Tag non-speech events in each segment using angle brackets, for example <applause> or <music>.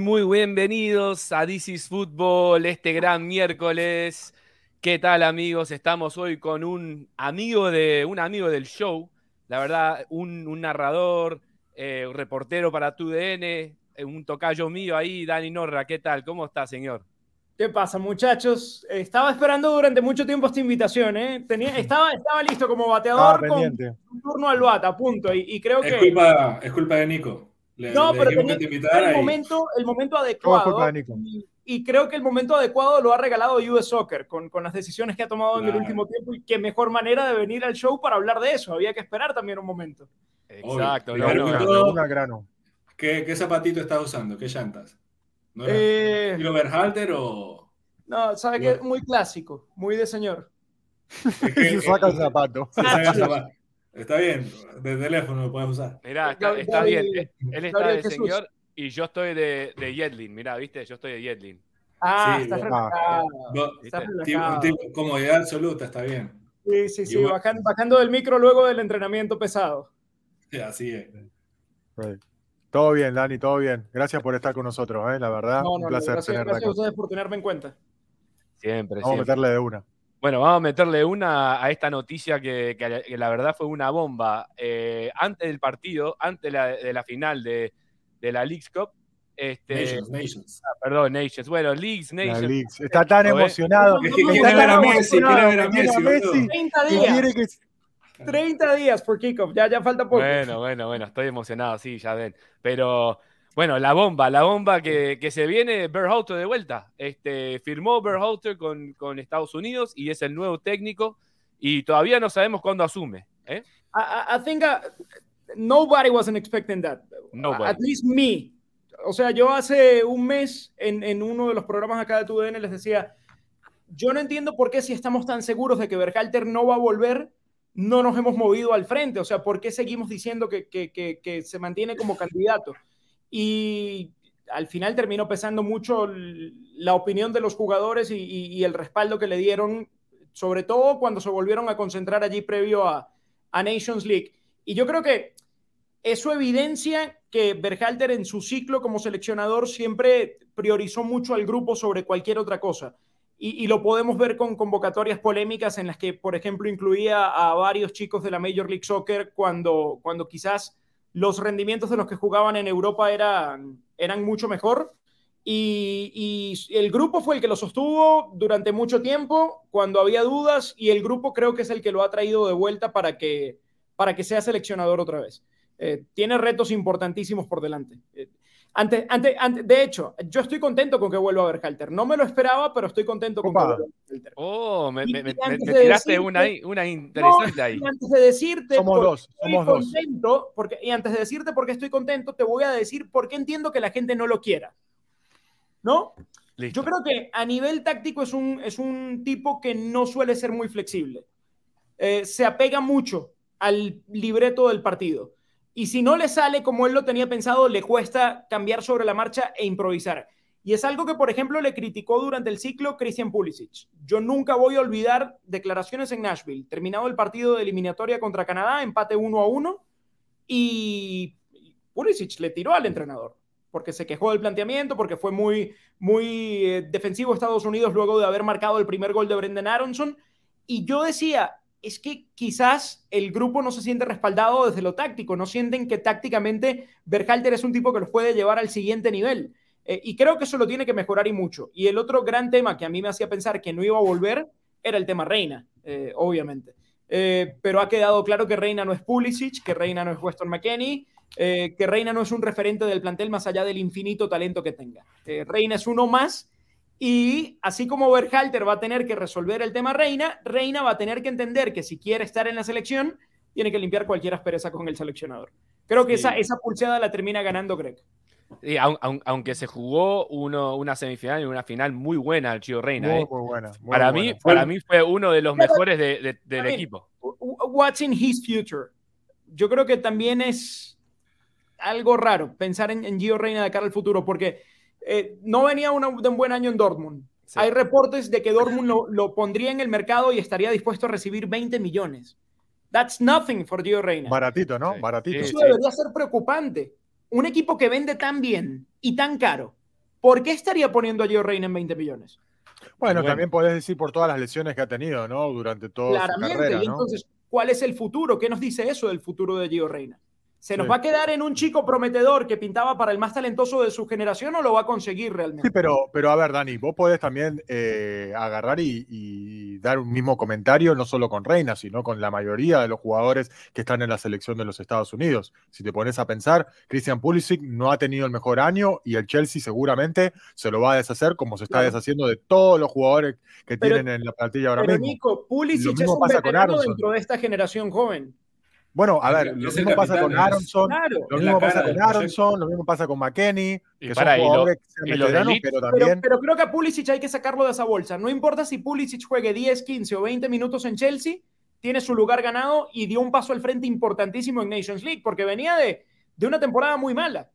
Muy, muy bienvenidos a This is Football, este gran miércoles. ¿Qué tal, amigos? Estamos hoy con un amigo, de, un amigo del show, la verdad, un, narrador, eh, un reportero para TUDN, eh, un tocayo mío ahí, Dani Norra. ¿Qué tal? ¿Cómo está, señor? ¿Qué pasa, muchachos? Estaba esperando durante mucho tiempo esta invitación, ¿eh? Tenía, <laughs> estaba, estaba listo como bateador con un turno al bata, punto. Y, creo es que. Culpa, es culpa de Nico no, pero tenía el, momento, el momento adecuado. Y, creo que el momento adecuado lo ha regalado US Soccer con, con las decisiones que ha tomado en el último tiempo. Y qué mejor manera de venir al show para hablar de eso. Había que esperar también un momento. Exacto. grano. ¿Qué, ¿Qué, zapatito estás usando? ¿Qué llantas? ¿No era eh, o.? No, sabe que es muy clásico, muy de señor. Es que, <laughs> saca el zapato. Está bien, de teléfono lo puedes usar. Mirá, está, bien. Él está de señor y yo estoy de, de Yetlin. Mirá, ¿viste? Yo estoy de Yetlin. Ah, está relajado. comodidad absoluta, está bien. Sí, sí, sí, bajando, del micro luego del entrenamiento pesado. Sí, así es. Todo bien, Dani, todo bien. Gracias por estar con nosotros, ¿eh? la verdad. un placer gracias, gracias a ustedes por tenerme en cuenta. Siempre, Vamos a meterle de una. Bueno, vamos a meterle una a esta noticia que, la verdad fue una bomba. Eh, antes del partido, antes de la, final de, la Leagues Cup, este, Nations, Nations. Ah, perdón, Nations. Bueno, Leagues, Nations. Está tan emocionado. Que quiere ver a Messi, quiere ver a Messi. 30 días. 30 días por kickoff, ya, ya falta poco. Bueno, bueno, bueno, estoy emocionado, sí, ya ven. Pero bueno, la bomba, la bomba que, se viene, Berhalter de vuelta. Este, firmó Berhalter con, con Estados Unidos y es el nuevo técnico y todavía no sabemos cuándo asume. ¿eh? I, think uh, nobody wasn't expecting that. At least me. O sea, yo hace un mes en, en uno de los programas acá de TUDN les decía, yo no entiendo por qué si estamos tan seguros de que Berhalter no va a volver, no nos hemos movido al frente. O sea, ¿por qué seguimos diciendo que, que, que, que se mantiene como candidato? Y al final terminó pesando mucho la opinión de los jugadores y, el respaldo que le dieron, sobre todo cuando se volvieron a concentrar allí previo a, Nations League. Y yo creo que eso evidencia que Berhalter en su ciclo como seleccionador siempre priorizó mucho al grupo sobre cualquier otra cosa. Y, y, lo podemos ver con convocatorias polémicas en las que, por ejemplo, incluía a varios chicos de la Major League Soccer cuando, cuando quizás los rendimientos de los que jugaban en Europa eran, eran mucho mejor. Y, el grupo fue el que lo sostuvo durante mucho tiempo cuando había dudas y el grupo creo que es el que lo ha traído de vuelta para que, para que sea seleccionador otra vez. Eh, tiene retos importantísimos por delante. Eh, antes, antes, de hecho, yo estoy contento con que vuelva a Berhalter. No me lo esperaba, pero estoy contento con que vuelva Berhalter. Oh, me, me, tiraste una, una interesante ahí. Y antes de decirte somos dos, somos estoy contento, Porque, y antes de decirte por qué estoy contento, te voy a decir por qué entiendo que la gente no lo quiera. ¿No? Yo creo que a nivel táctico es un, es un tipo que no suele ser muy flexible. Eh, se apega mucho al libreto del partido. Y si no le sale como él lo tenía pensado, le cuesta cambiar sobre la marcha e improvisar. Y es algo que, por ejemplo, le criticó durante el ciclo Christian Pulisic. Yo nunca voy a olvidar declaraciones en Nashville. Terminado el partido de eliminatoria contra Canadá, empate 1 a 1, y Pulisic le tiró al entrenador porque se quejó del planteamiento, porque fue muy, muy eh, defensivo Estados Unidos luego de haber marcado el primer gol de Brendan Aronson. Y yo decía, es que quizás el grupo no se siente respaldado desde lo táctico, no sienten que tácticamente Berhalter es un tipo que los puede llevar al siguiente nivel. Eh, y creo que eso lo tiene que mejorar y mucho. Y el otro gran tema que a mí me hacía pensar que no iba a volver era el tema Reina, eh, obviamente. Eh, pero ha quedado claro que Reina no es Pulisic, que Reina no es Weston McKenney, que Reina no es un referente del plantel más allá del infinito talento que tenga. Reina es uno más y así como Berhalter va a tener que resolver el tema Reina, Reina va a tener que entender que si quiere estar en la selección, tiene que limpiar cualquier aspereza con el seleccionador. Creo que esa, esa pulseada la termina ganando Greg. aunque se jugó uno, una semifinal y una final muy buena al Chio Reina. Muy, ¿eh? buena. para, Mí, para mí fue uno de los mejores del equipo. What's in his future? Yo creo que también es algo raro pensar en, en Gio Reina de cara al futuro, porque eh, no venía de un buen año en Dortmund. Hay reportes de que Dortmund <clears throat> lo, pondría en el mercado y estaría dispuesto a recibir 20 millones. That's nothing for Gio Reina. Baratito, ¿no? Baratito. Eso debería ser preocupante. un equipo que vende tan bien y tan caro, ¿por qué estaría poniendo a Gio Reina en 20 millones? Bueno, también podés decir por todas las lesiones que ha tenido, ¿no? Durante toda su carrera, y entonces, ¿cuál es el futuro? ¿Qué nos dice eso del futuro de Gio Reina? ¿Se nos va a quedar en un chico prometedor que pintaba para el más talentoso de su generación o lo va a conseguir realmente? Sí, pero, pero a ver, Dani, vos podés también eh, agarrar y, dar un mismo comentario, no solo con Reina, sino con la mayoría de los jugadores que están en la selección de los Estados Unidos. Si te pones a pensar, Christian Pulisic no ha tenido el mejor año y el Chelsea seguramente se lo va a deshacer como se está deshaciendo de todos los jugadores que tienen en la plantilla ahora pero mismo. Nico, Pulisic es un veterano dentro de esta generación joven. Bueno, a ver, lo mismo pasa con Aronson, lo mismo pasa con Aronson, lo mismo pasa con McKenny, que son jugadores que se pero también... Pero, creo que a Pulisic hay que sacarlo de esa bolsa. No importa si Pulisic juegue 10, 15 o 20 minutos en Chelsea, tiene su lugar ganado y dio un paso al frente importantísimo en Nations League, porque venía de, de una temporada muy mala.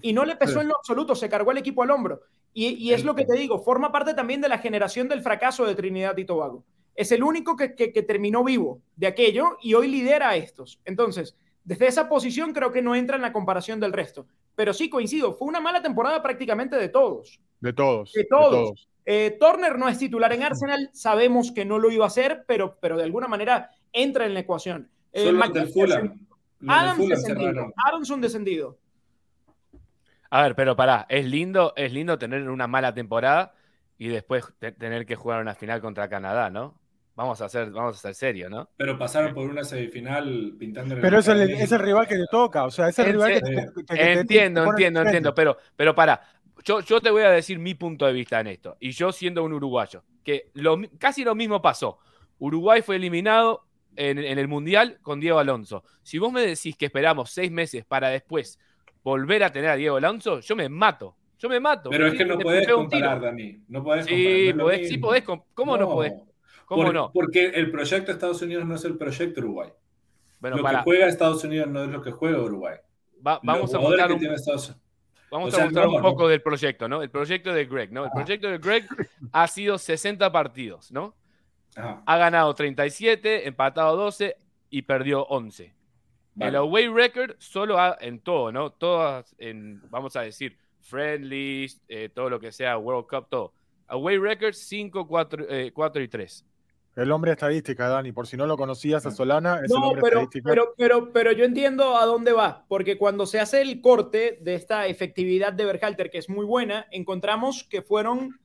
Y no le pesó en lo absoluto, se cargó el equipo al hombro. Y, y es lo que te digo, forma parte también de la generación del fracaso de Trinidad y Tobago es el único que, terminó vivo de aquello y hoy lidera a estos. Entonces, desde esa posición creo que no entra en la comparación del resto. Pero sí coincido, fue una mala temporada prácticamente de todos. De todos. De todos. Eh, Turner no es titular en Arsenal, sabemos que no lo iba a hacer, pero, pero de alguna manera entra en la ecuación. Eh, Adams descendido. Aronson descendido. A ver, pero pará, es lindo, es lindo tener una mala temporada y después tener que jugar una final contra Canadá, ¿no? Vamos a hacer, vamos a ser serios, ¿no? Pero pasaron por una semifinal pintando. Pero es el, es el, rival que te toca, o sea, es el rival que, te, Entiendo, entiendo, entiendo, pero, pero para, yo, yo te voy a decir mi punto de vista en esto, y yo siendo un uruguayo, que lo, casi lo mismo pasó. Uruguay fue eliminado en, en, el Mundial con Diego Alonso. Si vos me decís que esperamos seis meses para después volver a tener a Diego Alonso, yo me mato. Yo me mato. Pero es que no podés comparar, Dani. No podés sí, podés, sí podés. ¿Cómo no, podés? ¿Cómo no? Porque el proyecto de Estados Unidos no es el proyecto Uruguay. lo que juega Estados Unidos no es lo que juega Uruguay. vamos a mostrar un, vamos a mostrar un poco del proyecto, ¿no? El proyecto de Greg, ¿no? El proyecto de Greg ha sido 60 partidos, ¿no? Ha ganado 37, empatado 12 y perdió 11. El away record solo ha, en todo, ¿no? Todas, en, vamos a decir, friendlies, eh, todo lo que sea World Cup, todo. Away record 5, 4, eh, 4 y 3. El hombre estadística, Dani, por si no lo conocías a Solana, es el hombre pero, estadística. Pero, pero, pero yo entiendo a dónde va, porque cuando se hace el corte de esta efectividad de Berhalter, que es muy buena, encontramos que fueron,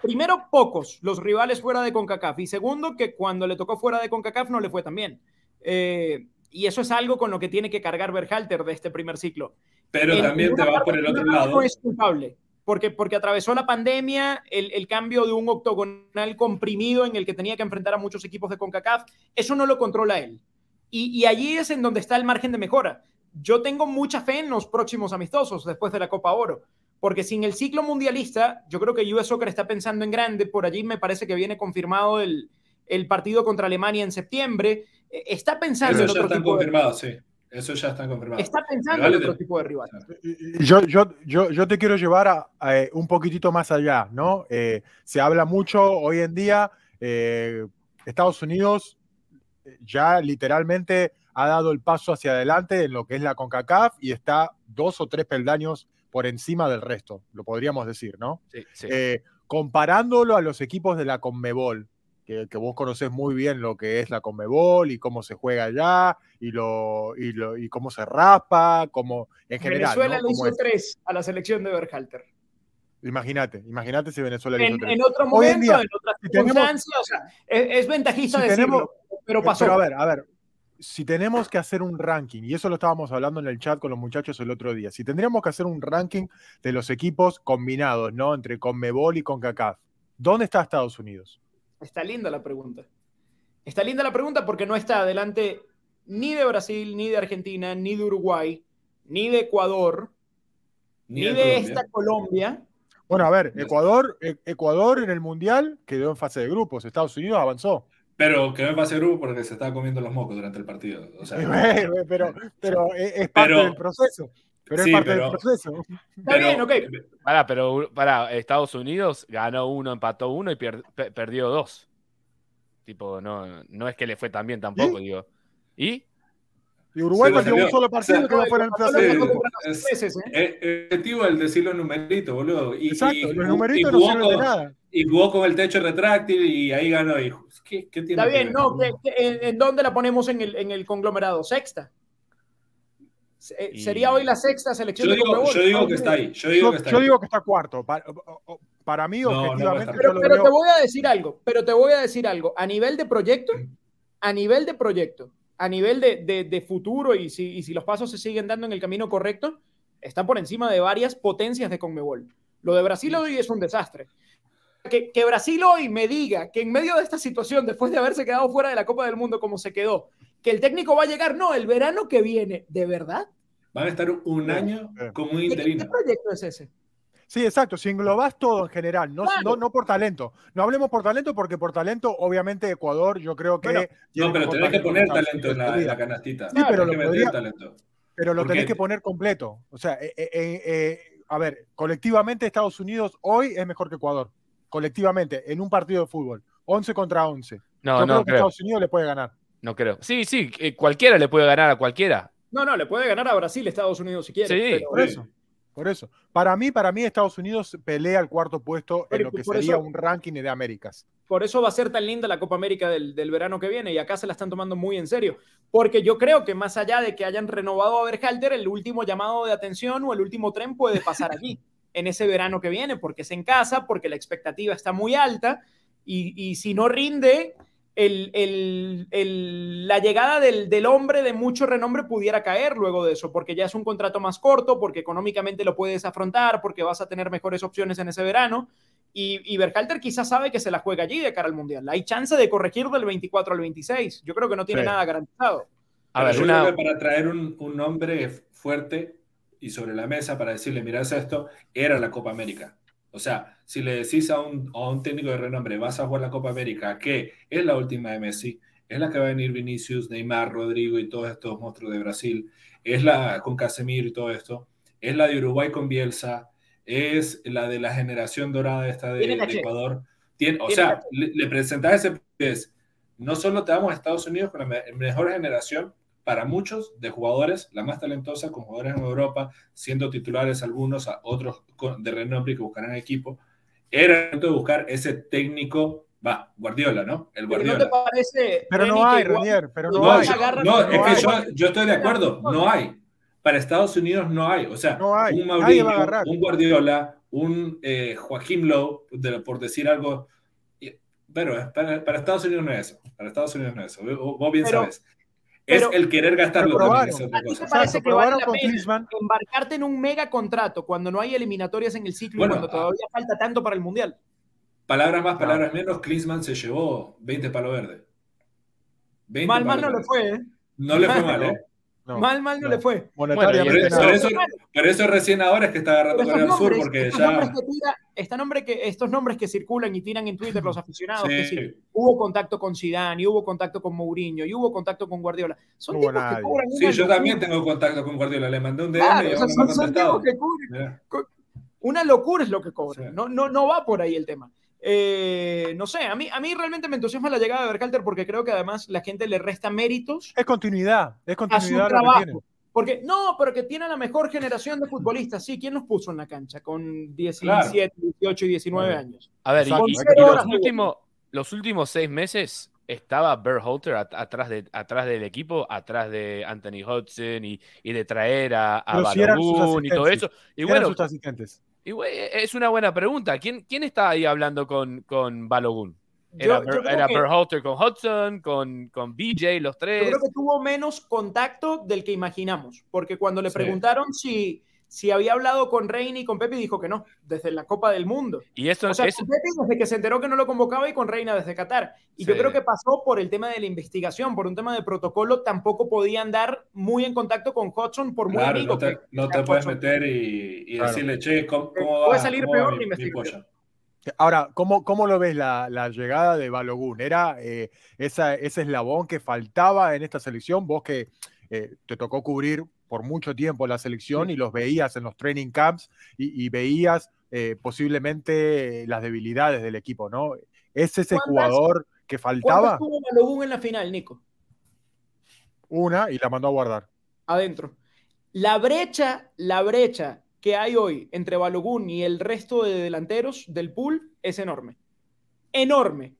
primero, pocos los rivales fuera de CONCACAF, y segundo, que cuando le tocó fuera de CONCACAF no le fue tan bien. Eh, y eso es algo con lo que tiene que cargar Berhalter de este primer ciclo. Pero también te va por el otro lado. No es culpable porque, porque atravesó la pandemia, el, cambio de un octogonal comprimido en el que tenía que enfrentar a muchos equipos de CONCACAF, eso no lo controla él. Y, allí es en donde está el margen de mejora. Yo tengo mucha fe en los próximos amistosos después de la Copa Oro, porque sin el ciclo mundialista, yo creo que US Soccer está pensando en grande, por allí me parece que viene confirmado el, partido contra Alemania en septiembre, e, está pensando en otro tipo confirmado, sí. Eso ya está confirmado. Está pensando en otro tipo de rival. Yo, yo, yo, yo te quiero llevar a, eh, un poquitito más allá, ¿no? Eh, se habla mucho hoy en día, eh, Estados Unidos ya literalmente ha dado el paso hacia adelante en lo que es la CONCACAF y está dos o tres peldaños por encima del resto, lo podríamos decir, ¿no? Sí, sí. comparándolo a los equipos de la CONMEBOL, que, vos conocés muy bien lo que es la Conmebol y cómo se juega allá y, lo, y, lo, y cómo se rapa, cómo en general. Venezuela le hizo tres a la selección de Berhalter. Imagínate, imagínate si Venezuela le hizo tres. En otro momento, en, otras circunstancias, o sea, es, ventajista decirlo, pero pasó. Pero a ver, a ver, si tenemos que hacer un ranking, y eso lo estábamos hablando en el chat con los muchachos el otro día, si tendríamos que hacer un ranking de los equipos combinados, ¿no? Entre Conmebol y CONCACAF, ¿dónde está Estados Unidos? Está linda la pregunta. Está linda la pregunta porque no está adelante ni de Brasil, ni de Argentina, ni de Uruguay, ni de Ecuador, ni, de, esta Colombia. Bueno, a ver, Ecuador, e, Ecuador en el Mundial quedó en fase de grupos, Estados Unidos avanzó. Pero quedó en fase de grupos porque se estaba comiendo los mocos durante el partido. <laughs> pero, pero, <laughs> es parte del proceso. Pero es parte del proceso. Está bien, ok. Para, pero para Estados Unidos ganó uno, empató uno y perdió dos. Tipo, no, no es que le fue tan bien tampoco, digo. ¿Y? Y Uruguay perdió un solo partido que va fuera el Es efectivo el decir los numeritos, boludo. Y, Exacto, los numeritos no sirven de nada. Y jugó con el techo retráctil y ahí ganó. Y, ¿qué, qué tiene Está bien, no. en, dónde la ponemos en el, en el conglomerado? ¿Sexta? Sería hoy la sexta selección yo digo, de Yo digo que está ahí. Yo digo, que, está yo digo que está cuarto. Para, para mí, objetivamente. pero, pero te voy a decir algo. Pero te voy a decir algo. A nivel de proyecto, a nivel de proyecto, a nivel de, futuro y si, si, los pasos se siguen dando en el camino correcto, está por encima de varias potencias de Conmebol. Lo de Brasil hoy es un desastre. Que, que, Brasil hoy me diga que en medio de esta situación, después de haberse quedado fuera de la Copa del Mundo como se quedó, que el técnico va a llegar, no, el verano que viene, ¿de verdad? Van a estar un año como un interino. ¿Qué proyecto es ese? Sí, exacto. Si englobas todo en general, no, no, por talento. No hablemos por talento porque por talento, obviamente, Ecuador, yo creo que. no, pero tenés que poner talento en la, canastita. Sí, pero, lo, talento. pero lo tenés que poner completo. O sea, eh, eh, eh, a ver, colectivamente Estados Unidos hoy es mejor que Ecuador. Colectivamente, en un partido de fútbol. 11 contra 11. No, yo no creo que Estados Unidos le puede ganar. No creo. Sí, sí, cualquiera le puede ganar a cualquiera. No, no, le puede ganar a Brasil, Estados Unidos si quiere. Sí, por eso. Por eso. Para mí, para mí, Estados Unidos pelea el cuarto puesto en lo que sería un ranking de Américas. Por eso va a ser tan linda la Copa América del, verano que viene y acá se la están tomando muy en serio. Porque yo creo que más allá de que hayan renovado a Berhalter, el último llamado de atención o el último tren puede pasar aquí, <laughs> en ese verano que viene, porque es en casa, porque la expectativa está muy alta y, y si no rinde, la llegada del, hombre de mucho renombre pudiera caer luego de eso, porque ya es un contrato más corto, porque económicamente lo puedes afrontar, porque vas a tener mejores opciones en ese verano. Y, y Berhalter quizás sabe que se la juega allí de cara al Mundial. Hay chance de corregir del 24 al 26. Yo creo que no tiene nada garantizado. A ver, una... para traer un, un nombre fuerte y sobre la mesa para decirle, mirad esto, era la Copa América. O sea, si le decís a un, a un técnico de renombre, vas a jugar la Copa América, que es la última de Messi, es la que va a venir Vinicius, Neymar, Rodrigo y todos estos monstruos de Brasil, es la con Casemiro y todo esto, es la de Uruguay con Bielsa, es la de la generación dorada esta de, Ecuador. Tiene, o sea, le, le presentás ese es, no solo te damos a Estados Unidos con la mejor generación, para muchos de jugadores, la más talentosa con jugadores en Europa, siendo titulares algunos, a otros de renombre que buscarán equipo, era el de buscar ese técnico, va, Guardiola, ¿no? El Guardiola. ¿No te parece, pero no hay, Renier, pero no, hay. No, es que yo, yo, estoy de acuerdo, no hay. Para Estados Unidos no hay. O sea, un Mauricio, un Guardiola, un eh, Joaquín Lowe, por decir algo. Pero para, para, Estados Unidos no es eso. Para Estados Unidos no es eso. Vos bien sabes es el querer gastarlo también. ¿A ti te parece que vale la pena embarcarte en un mega contrato cuando no hay eliminatorias en el ciclo y cuando todavía falta tanto para el Mundial? Palabras más, palabras menos, Klinsmann se llevó 20 palo verde. mal, mal no le fue, ¿eh? No le fue <laughs> mal, ¿eh? Mal, mal no, le fue. Bueno, por, eso, eso, recién ahora es que está agarrando Corea del Sur, porque ya. Nombres que estos nombres que circulan y tiran en Twitter los aficionados, que hubo contacto con Zidane, y hubo contacto con Mourinho, y hubo contacto con Guardiola. Son tipos que cobran Sí, yo también tengo contacto con Guardiola. Le mandé un DM y son, son tipos que cubren. Una locura es lo que cobran. No, no, no va por ahí el tema. Eh, no sé, a mí, a mí realmente me entusiasma la llegada de Berhalter porque creo que además la gente le resta méritos. Es continuidad, es continuidad. A su trabajo. Porque, no, pero que tiene la mejor generación de futbolistas. Sí, ¿quién nos puso en la cancha con 17, 18 y 19 años? A ver, y, los, últimos, los últimos seis meses estaba Berhalter atrás, de, atrás del equipo, atrás de Anthony Hudson y, y de traer a, a y todo eso. Y bueno, sus asistentes es una buena pregunta. ¿Quién, quién está ahí hablando con, con Balogun? ¿Era, Berhalter con Hudson, con, con BJ, los tres? Yo creo que tuvo menos contacto del que imaginamos, porque cuando le preguntaron si, si había hablado con Reina y con Pepe, dijo que no, desde la Copa del Mundo. Y eso o sea, con Pepe desde que se enteró que no lo convocaba y con Reina desde Qatar. Y yo creo que pasó por el tema de la investigación, por un tema de protocolo, tampoco podían dar muy en contacto con Hudson por muy amigo. No te, no te puedes meter y, decirle, che, ¿cómo, va? Puede salir peor mi, investigación. Ahora, ¿cómo, ¿cómo, lo ves la, la, llegada de Balogun? ¿Era eh, esa, ese eslabón que faltaba en esta selección? Vos que eh, te tocó cubrir por mucho tiempo la selección y los veías en los training camps y, veías eh, posiblemente las debilidades del equipo, ¿no? ¿Es ese jugador que faltaba? Balogun en la final, Nico? Una y la mandó a guardar. Adentro. La brecha, la brecha que hay hoy entre Balogun y el resto de delanteros del pool es enorme. Enorme.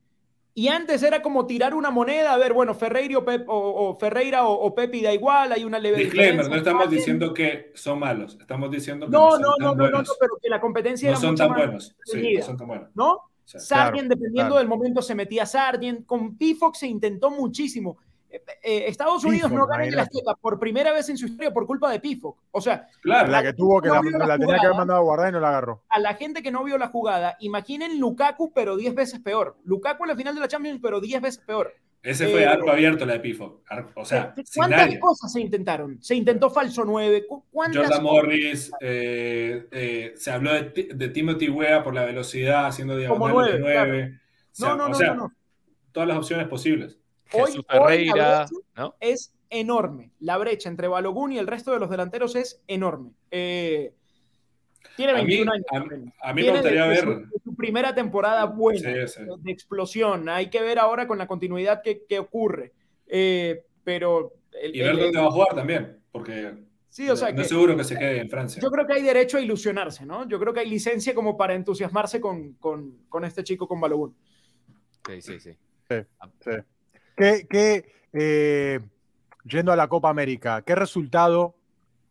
Y antes era como tirar una moneda, a ver, bueno, Ferreira o, Pep, o, Ferreira o, Pepi da igual, hay una leve Disclaimer, no estamos diciendo que son malos, estamos diciendo que no, no, no, no, no, no, pero que la competencia no son tan buenos. Sí, no son tan buenos. ¿No? Sargent, dependiendo del momento, se metía Sargent. Con Pifox se intentó muchísimo. Eh, eh, Estados Unidos no gana en la Azteca por primera vez en su historia por culpa de Pifo. O sea, claro, la que tuvo que la, tenía que haber mandado a guardar y no la agarró. A la gente que no vio la jugada, imaginen Lukaku, pero 10 veces peor. Lukaku en la final de la Champions, pero 10 veces peor. Ese fue arco abierto la de Pifo. O sea, ¿cuántas cosas se intentaron? Se intentó falso 9. Jordan Morris, eh, se habló de, Timothy Wea por la velocidad, haciendo diagonal de 9. no, no, no, no. Todas las opciones posibles. Hoy, es enorme. La brecha entre Balogun y el resto de los delanteros es enorme. Eh, tiene 21 años. A, mí me gustaría ver. Su, primera temporada buena de explosión. Hay que ver ahora con la continuidad que, ocurre. Eh, pero. y ver dónde va a jugar también, porque. Sí, o sea, no es seguro que se quede en Francia. Yo creo que hay derecho a ilusionarse, ¿no? Yo creo que hay licencia como para entusiasmarse con, con, este chico, con Balogun. Sí, sí, sí. sí, ¿Qué, eh, yendo a la Copa América, qué resultado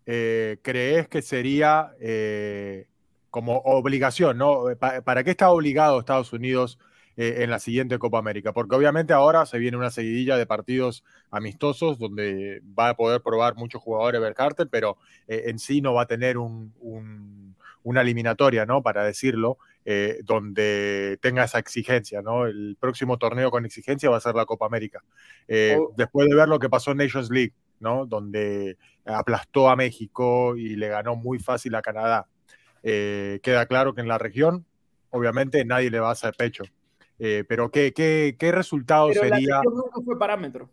eh, crees que sería eh, como obligación? ¿no? ¿Para, qué está obligado Estados Unidos en la siguiente Copa América? Porque obviamente ahora se viene una seguidilla de partidos amistosos donde va a poder probar muchos jugadores Carter, pero en sí no va a tener una eliminatoria, ¿no? Para decirlo. Eh, donde tenga esa exigencia, ¿no? El próximo torneo con exigencia va a ser la Copa América. Eh, oh. Después de ver lo que pasó en Nations League, ¿no? Donde aplastó a México y le ganó muy fácil a Canadá. Eh, queda claro que en la región, obviamente, nadie le va a hacer pecho. pero ¿qué, qué, qué resultado sería? nunca fue parámetro.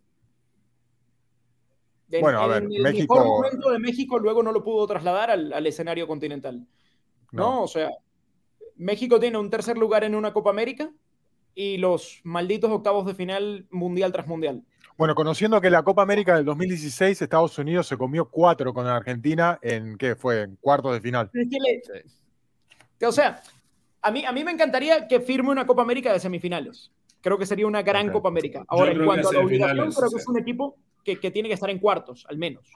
bueno, a ver, el México. momento de México luego no lo pudo trasladar al, al escenario continental. no, o sea, México tiene un tercer lugar en una Copa América y los malditos octavos de final mundial tras mundial. Bueno, conociendo que la Copa América del 2016 Estados Unidos se comió cuatro con Argentina en, ¿qué fue? En cuartos de final. o sea, a mí, a mí me encantaría que firme una Copa América de semifinales. Creo que sería una gran Copa América. Ahora, en cuanto a la obligación, creo que es un equipo que, tiene que estar en cuartos, al menos.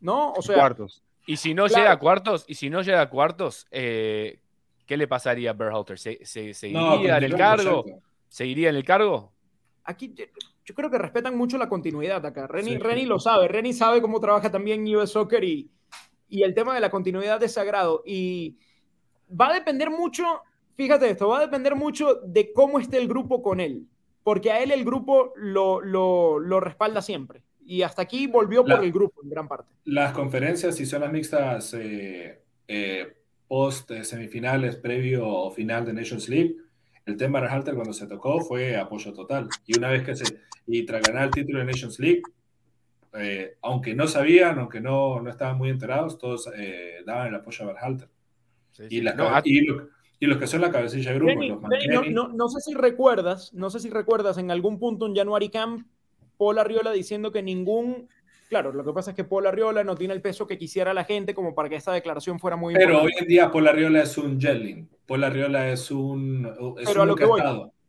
¿No? O sea. Cuartos. Y si no llega a cuartos, y si no llega a cuartos, eh, ¿qué le pasaría a Berhalter? ¿Se, seguiría en el cargo? ¿Seguiría en el cargo? Aquí yo creo que respetan mucho la continuidad acá. Renny, lo sabe. Renny sabe cómo trabaja también US Soccer y, y el tema de la continuidad es sagrado. Y va a depender mucho, fíjate esto, va a depender mucho de cómo esté el grupo con él. Porque a él el grupo lo, lo, lo respalda siempre. Y hasta aquí volvió por el grupo en gran parte. Las conferencias, si son las mixtas, eh, eh, post eh, semifinales, previo o final de Nations League, el tema Halter cuando se tocó fue apoyo total. Y una vez que se. Y tras ganar el título de Nations League, eh, aunque no sabían, aunque no, no estaban muy enterados, todos eh, daban el apoyo a Berhalter. y, y, los que son la cabecilla de grupo, no, no, sé si recuerdas, no sé si recuerdas en algún punto en January Camp, Paul Arriola diciendo que ningún Claro, lo que pasa es que Paul Arriola no tiene el peso que quisiera la gente como para que esta declaración fuera muy Pero hoy en día Paul Arriola es un Jelling. Paul Arriola es un. Es Pero a lo que voy.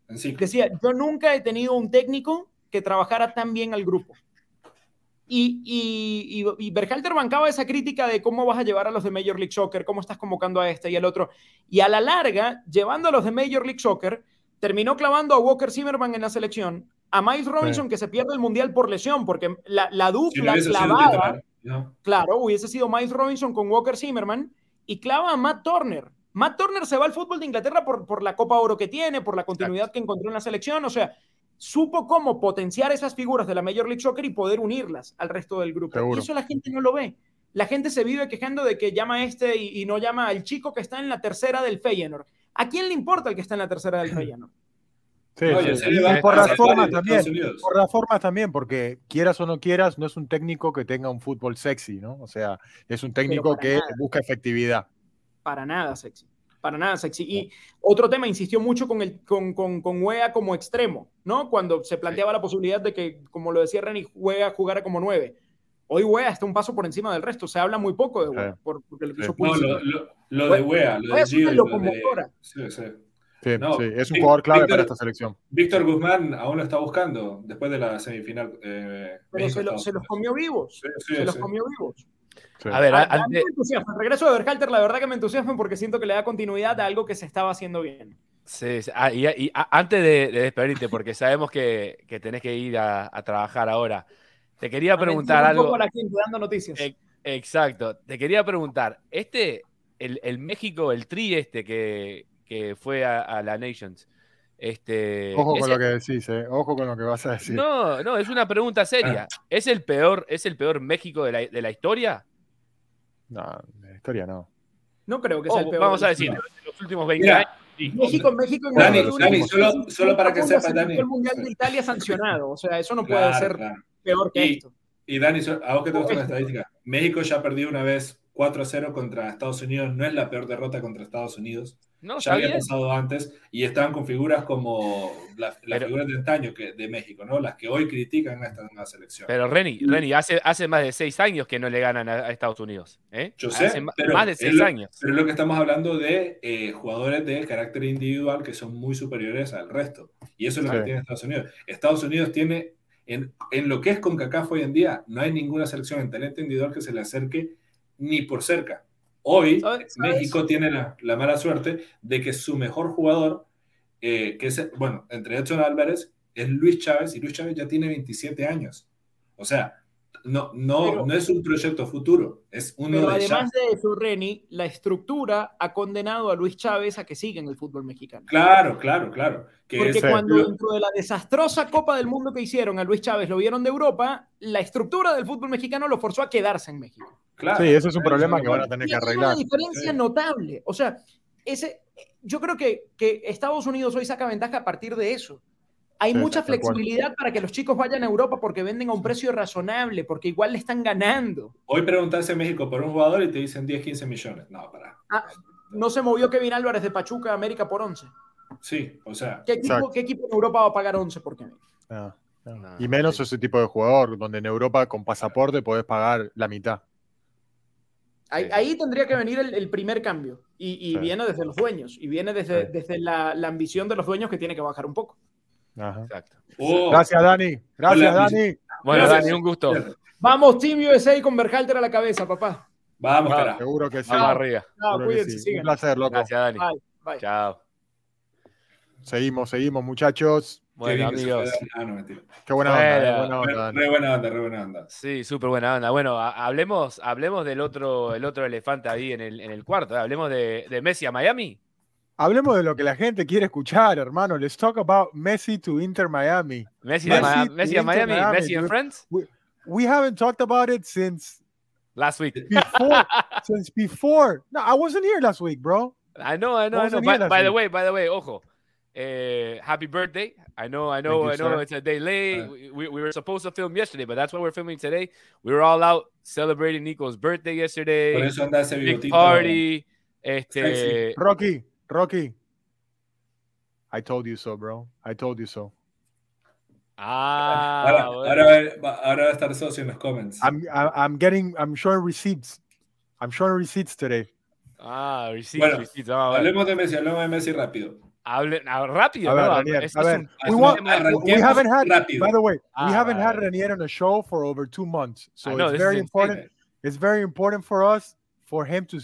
Decía, yo nunca he tenido un técnico que trabajara tan bien al grupo. Y, y, y, Berhalter bancaba esa crítica de cómo vas a llevar a los de Major League Soccer, cómo estás convocando a este y al otro. Y a la larga, llevando a los de Major League Soccer, terminó clavando a Walker Zimmerman en la selección, a Miles Robinson que se pierde el mundial por lesión, porque la, la dupla clavada, claro, hubiese sido Miles Robinson con Walker Zimmerman y clava a Matt Turner. Matt Turner se va al fútbol de Inglaterra por, por la Copa Oro que tiene, por la continuidad que encontró en la selección, o sea, supo cómo potenciar esas figuras de la Major League Soccer y poder unirlas al resto del grupo. Y eso la gente no lo ve. La gente se vive quejando de que llama a este y, y no llama al chico que está en la tercera del Feyenoord. ¿A quién le importa el que está en la tercera del <laughs> Feyenoord? Sí, Y por las formas también. Por las formas también, porque quieras o no quieras, no es un técnico que tenga un fútbol sexy, ¿no? O sea, es un técnico que busca efectividad. Para nada sexy. para nada sexy. Y otro tema, insistió mucho con, el, con, con, con Wea como extremo, ¿no? Cuando se planteaba la posibilidad de que, como lo decía Renny, Wea jugara como nueve. Hoy Wea está un paso por encima del resto. Se habla muy poco de Wea. Por, porque lo, no, lo, de Wea, lo de Gio, lo de... Sí, sí. Sí, sí, es un jugador clave para esta selección. Víctor Guzmán aún lo está buscando después de la semifinal. Eh, Pero se, se, los comió vivos. se los comió vivos. A ver, a, me entusiasma. El regreso de Berhalter, la verdad que me entusiasma porque siento que le da continuidad a algo que se estaba haciendo bien. Sí, ah, y, antes de, despedirte, porque sabemos que, que tenés que ir a, trabajar ahora, te quería preguntar algo. dando noticias. exacto, te quería preguntar, este, el, el México, el tri este que, que fue a, la Nations. Este, Ojo con lo que decís, eh. Ojo con lo que vas a decir. No, no, es una pregunta seria. <laughs> ¿Es el peor, es el peor México de la, de la historia? No, de la historia no. No creo que sea el peor. Vamos a decir, en los últimos 20 años. México, México en Dani, Dani, solo, solo para que sepas, Dani. El Mundial de Italia sancionado, o sea, eso no puede ser peor que esto. Y Dani, a vos que te gusta la estadística, México ya perdió una vez 4-0 contra Estados Unidos, no es la peor derrota contra Estados Unidos. No, ya había pasado antes y estaban con figuras como las figuras de antaño que, de México, ¿no? Las que hoy critican a esta nueva selección. Pero Reni, Reni hace, hace más de seis años que no le ganan a, Estados Unidos. ¿eh? Yo sé, pero más de seis años. Pero lo que estamos hablando de eh, jugadores de carácter individual que son muy superiores al resto. Y eso es lo que tiene Estados Unidos. Estados Unidos tiene, en, en lo que es con CACAF hoy en día, no hay ninguna selección en talento individual que se le acerque ni por cerca. Hoy México tiene la, mala suerte de que su mejor jugador, eh, que es, bueno, entre Edson Álvarez, es Luis Chávez, y Luis Chávez ya tiene 27 años. O sea, no, no, no es un proyecto futuro, es uno pero además de eso, Reni, la estructura ha condenado a Luis Chávez a que siga en el fútbol mexicano. Claro, claro, claro. Porque cuando dentro de la desastrosa Copa del Mundo que hicieron a Luis Chávez lo vieron de Europa, la estructura del fútbol mexicano lo forzó a quedarse en México. Claro, sí, ese es un problema que van a tener que arreglar. Es una diferencia notable. O sea, ese, yo creo que, que Estados Unidos hoy saca ventaja a partir de eso. Hay mucha flexibilidad para que los chicos vayan a Europa porque venden a un precio razonable, porque igual le están ganando. Hoy preguntarse en México por un jugador y te dicen 10, 15 millones. No, para. Ah, no se movió Kevin Álvarez de Pachuca a América por 11. Sí, o sea. ¿Qué equipo, ¿qué equipo en Europa va a pagar 11 por Kevin? Ah, y menos ese tipo de jugador, donde en Europa con pasaporte podés pagar la mitad. Ahí, tendría que venir el, primer cambio. Y, viene desde los dueños. Y viene desde, desde la, la ambición de los dueños que tiene que bajar un poco. Exacto. Oh. Gracias, Dani. Gracias, Dani. Bueno, Dani, un gusto. Vamos, Team USA con Berhalter a la cabeza, papá. Vamos, cara. Seguro que sí. Vamos arriba. No, cuídense, Un placer, loco. Gracias, Dani. Bye, bye. Chao. Seguimos, seguimos, muchachos. Bueno, amigos. Ah, no. Qué buena onda, eh, buena onda. Re, buena onda, re buena onda. Sí, súper buena onda. Bueno, hablemos, hablemos del otro, el otro elefante ahí en el, en el cuarto. Hablemos de, de Messi a Miami. Hablemos de lo que la gente quiere escuchar, hermano. Let's talk about Messi to Inter Miami. Messi, Messi, Messi a Miami, Miami, Messi and friends. We, we, haven't talked about it since last week. Before, since before. No, I wasn't here last week, bro. I know, I know, I, I know. By, by the way, by the way, ojo. Uh, happy birthday! I know, I know, I know. Sir. It's a day late. Uh, we, we were supposed to film yesterday, but that's why we're filming today. We were all out celebrating Nico's birthday yesterday. Por eso anda ese Big party. Este, Rocky, Rocky, I told you so, bro. I told you so. Ah, ahora, ahora, ahora, va a estar socio en los comments. I'm, I'm getting, I'm showing receipts. I'm showing receipts today. Ah, receipts, bueno, receipts. Oh, hablemos de Messi, hablemos de Messi rápido. Hable, ah, rápido, a ver, no, Ranier, a ver. We, want, we haven't had, rápido. by the way, ah, we haven't had Ranier on the show for over two months. So know, it's very important. It's very important for us for him to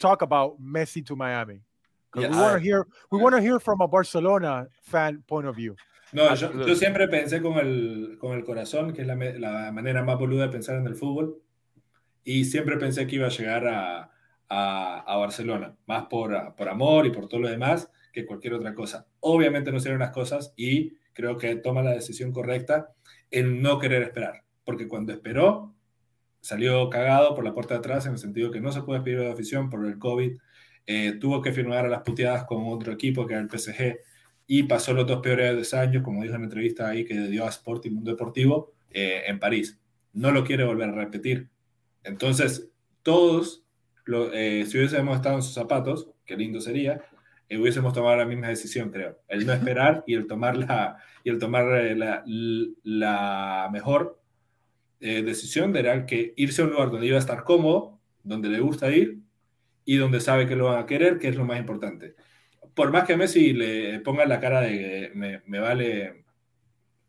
talk about Messi to Miami. Yes. We want to hear, we want to hear from a Barcelona fan point of view. No, yo, yo, siempre pensé con el, con el corazón, que es la, la, manera más boluda de pensar en el fútbol, y siempre pensé que iba a llegar a, a, a Barcelona, más por, por amor y por todo lo demás que cualquier otra cosa. Obviamente no hicieron las cosas y creo que toma la decisión correcta en no querer esperar, porque cuando esperó salió cagado por la puerta de atrás en el sentido que no se puede pedir de afición por el COVID, eh, tuvo que firmar a las puteadas con otro equipo que era el PSG y pasó los dos peores años, como dijo en la entrevista ahí que dio a Sport y Mundo Deportivo, eh, en París. No lo quiere volver a repetir. Entonces, todos, lo, eh, si hubiésemos estado en sus zapatos, qué lindo sería, hubiésemos tomado la misma decisión, creo. El no esperar y el tomar la, y el tomar eh, la, la mejor eh, decisión era que irse a un lugar donde iba a estar cómodo, donde le gusta ir y donde sabe que lo van a querer, que es lo más importante. Por más que Messi le ponga la cara de me, me vale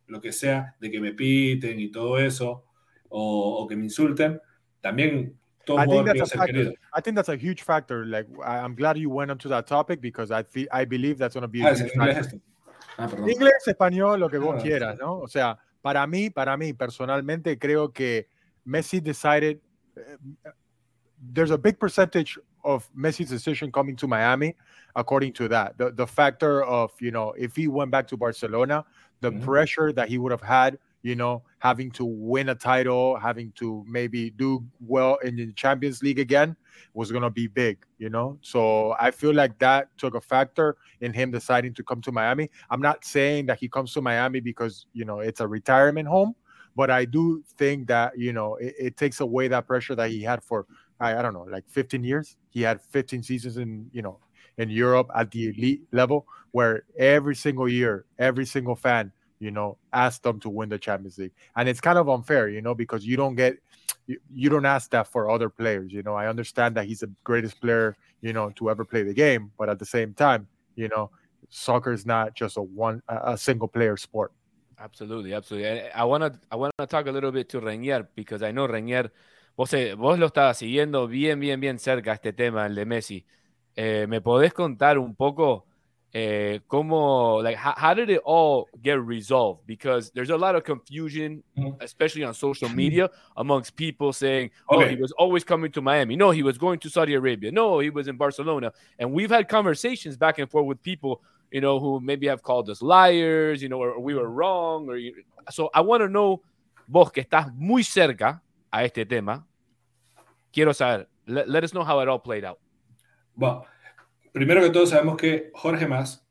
lo que sea, de que me piten y todo eso, o que me insulten, también I think that's a factor. I think that's a huge factor. Like I'm glad you went onto that topic because I feel, I believe that's going to be ah, factor. Ah, inglés, español, lo que vos ah, quieras, ¿no? O sea, para mí, para mí personalmente creo que Messi decided uh, there's a big percentage of Messi's decision coming to Miami according to that. The the factor of, you know, if he went back to Barcelona, the mm-hmm. pressure that he would have had you know, having to win a title, having to maybe do well in the Champions League again was going to be big, you know? So I feel like that took a factor in him deciding to come to Miami. I'm not saying that he comes to Miami because, you know, it's a retirement home, but I do think that, you know, it, it takes away that pressure that he had for, I, I don't know, like 15 years. He had 15 seasons in, you know, in Europe at the elite level where every single year, every single fan you know, ask them to win the Champions League. And it's kind of unfair, you know, because you don't get you, you don't ask that for other players. You know, I understand that he's the greatest player, you know, to ever play the game, but at the same time, you know, soccer is not just a one a single player sport. Absolutely, absolutely. I want to I want to talk a little bit to Renier because I know Renier vos eh, vos lo estabas siguiendo bien bien bien cerca este tema el de Messi. Eh, ¿Me podés contar un poco uh, como like how, how, did it all get resolved? Because there's a lot of confusion mm-hmm. especially on social media <laughs> amongst people saying oh he was always coming to miami. No he was going to saudi arabia. No he was in barcelona. And we've had conversations back and forth with people you know who maybe have called us liars you know or, or we were wrong or so i want to know vos que estás muy cerca a este tema quiero saber let, let us know how it all played out. Well Primero que todo sabemos que Jorge Mas,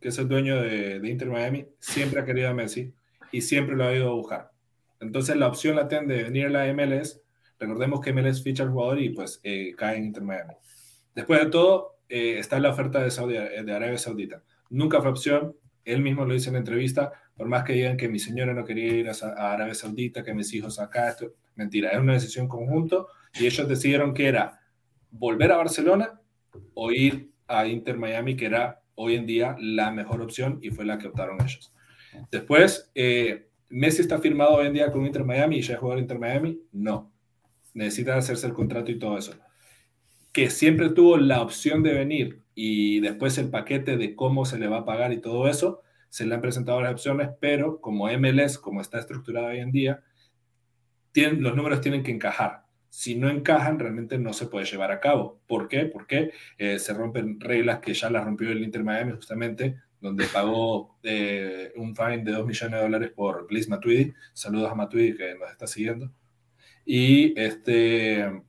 que es el dueño de, Inter Miami, siempre ha querido a Messi y siempre lo ha ido a buscar. Entonces la opción latente de venir a la MLS, recordemos que MLS ficha al jugador y pues eh, cae en Inter Miami. Después de todo, eh, está la oferta de, Saudi, Arabia Saudita. Nunca fue opción, él mismo lo dice en la entrevista, por más que digan que mi señora no quería ir a, Arabia Saudita, que mis hijos acá, esto, mentira, es una decisión conjunto y ellos decidieron que era volver a Barcelona o ir a Inter Miami, que era hoy en día la mejor opción y fue la que optaron ellos. Después, eh, Messi está firmado hoy en día con Inter Miami y ya es jugador Inter Miami. No. Necesita hacerse el contrato y todo eso. Que siempre tuvo la opción de venir y después el paquete de cómo se le va a pagar y todo eso, se le han presentado las opciones, pero como MLS, como está estructurado hoy en día, los números tienen que encajar si no encajan, realmente no se puede llevar a cabo. ¿Por qué? Porque eh, se rompen reglas que ya las rompió el Inter Miami justamente, donde pagó <laughs> eh, un fine de 2 millones de dólares por Bliss Matuidi. Saludos a Matuidi que nos está siguiendo. Y, este,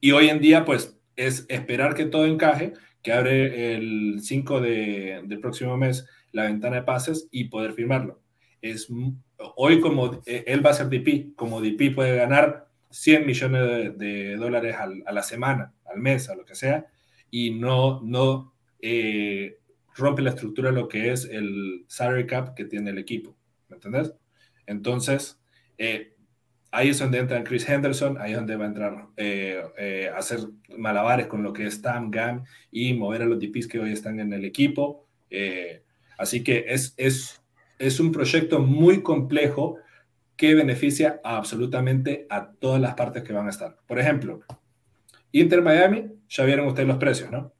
y hoy en día, pues, es esperar que todo encaje, que abre el 5 de, del próximo mes la ventana de pases y poder firmarlo. Es, hoy como eh, él va a ser DP, como DP puede ganar 100 millones de, dólares a la semana, al mes, a lo que sea, y no, no eh, rompe la estructura lo que es el salary cap que tiene el equipo. ¿Me entendés? Entonces, eh, ahí es donde entra Chris Henderson, ahí es donde va a entrar eh, a hacer malabares con lo que es Tam Gam y mover a los DPs que hoy están en el equipo. así que es, es, es un proyecto muy complejo que beneficia absolutamente a todas las partes que van a estar. Por ejemplo, Inter Miami, ya vieron ustedes los precios, ¿no?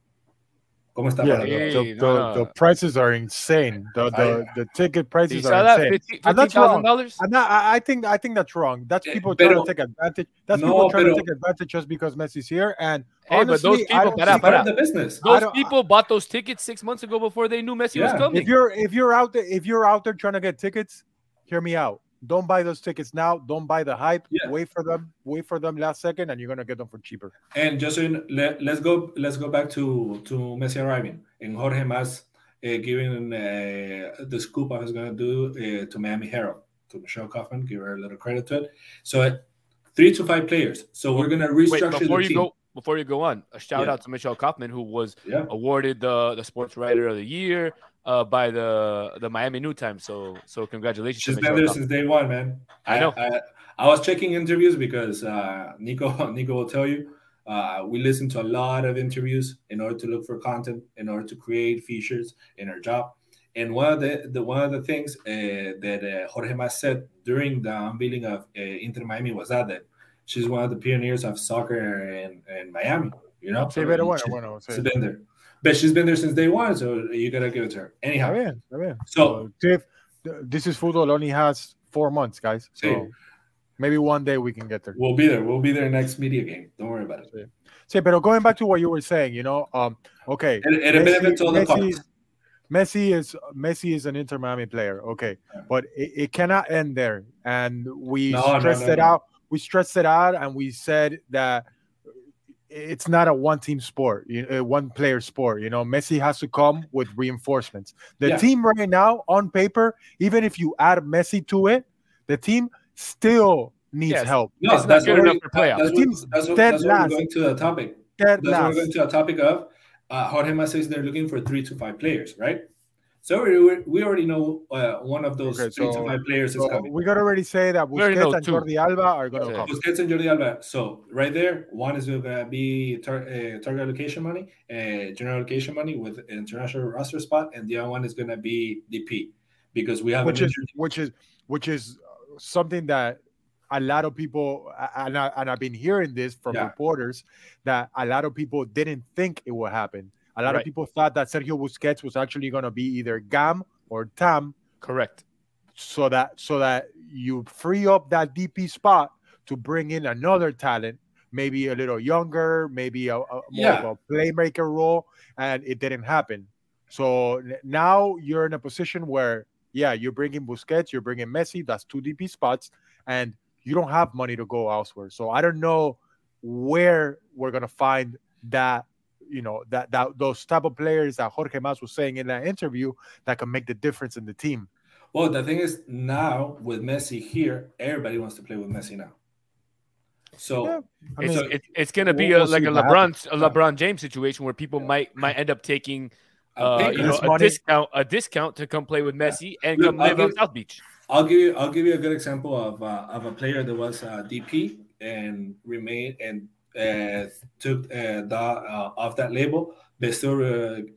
¿Cómo está? Yeah, the, the, the, prices are insane. The, the, the ticket prices are insane. 50, and that's wrong. And that, I think I think that's wrong. That's eh, people pero, trying to take advantage. That's no, people trying pero, to take advantage just because Messi's here. And hey, honestly, but those people, para, para. The business. Those people bought those tickets six months ago before they knew Messi yeah. was coming. If you're if you're out there if you're out there trying to get tickets, hear me out. Don't buy those tickets now. Don't buy the hype. Yeah. Wait for them. Wait for them last second, and you're gonna get them for cheaper. And just in, let, us go. Let's go back to to Messi arriving and Jorge Mas uh, giving uh, the scoop I was gonna do uh, to Miami Herald to Michelle Kaufman. Give her a little credit to it. So three to five players. So we're gonna restructure. Wait, before you team. go, before you go on, a shout yeah. out to Michelle Kaufman, who was yeah. awarded the the Sports Writer of the Year uh, by the the Miami New Times. So so congratulations. She's been there since day one, man. I, I know. I, I, was checking interviews because uh, Nico <laughs> Nico will tell you. Uh, we listen to a lot of interviews in order to look for content, in order to create features in our job. And one of the, the one of the things uh, that uh, Jorge Mas said during the unveiling of uh, Inter Miami was that, that she's one of the pioneers of soccer in, in Miami. You know, sí, pero bueno, bueno, sí. She's been there, but she's been there since day one, so you gotta give it to her. Anyhow, está bien, está bien. So, so this is football only has four months, guys. So sí. maybe one day we can get there. We'll be there. We'll be there next media game. Don't worry about it. Sí, pero going back to what you were saying, you know, um, okay, and, and Messi, Messi, Messi is Messi is an Inter Miami player, okay, yeah. but it, it, cannot end there, and we no, stressed no, no, it out we stressed it out and we said that it's not a one team sport, you know, one player sport. You know, Messi has to come with reinforcements. The yeah. team right now, on paper, even if you add Messi to it, the team still needs yes. help. No, it's that's not good enough for playoffs. That's, what, that's, what, that's what we're going to the topic. Dead that's last. what we're going to the topic of. Uh, Jorge Mas says they're looking for three to five players, right? So we, we already know uh, one of those okay, three so, to five players so is coming. We got to already say that Busquets and Jordi Alba are going to come. Busquets and Jordi Alba. So right there, one is going to be tar- uh, target allocation money, uh, general allocation money with international roster spot, and the other one is going to be DP because we have which is which is which is something that a lot of people and, I, and I've been hearing this from yeah. reporters that a lot of people didn't think it would happen a lot right. of people thought that Sergio Busquets was actually going to be either GAM or TAM. Correct. So that so that you free up that DP spot to bring in another talent, maybe a little younger, maybe a, a more yeah. of a playmaker role, and it didn't happen. So now you're in a position where, yeah, you're bringing Busquets, you're bringing Messi. That's two DP spots, and you don't have money to go elsewhere. So I don't know where we're gonna find that you know that that those type of players that Jorge Mas was saying in that interview that can make the difference in the team. Well, the thing is now with Messi here, everybody wants to play with Messi now. So, yeah, I mean, it's, it's, it's going to be we'll, a, like a LeBron a LeBron James situation where people yeah. might might end up taking uh, you know, a discount a discount to come play with Messi yeah. and Look, come live on South Beach. I'll give you I'll give you a good example of uh, of a player that was uh, DP and remained and took uh, that uh, off that label, they still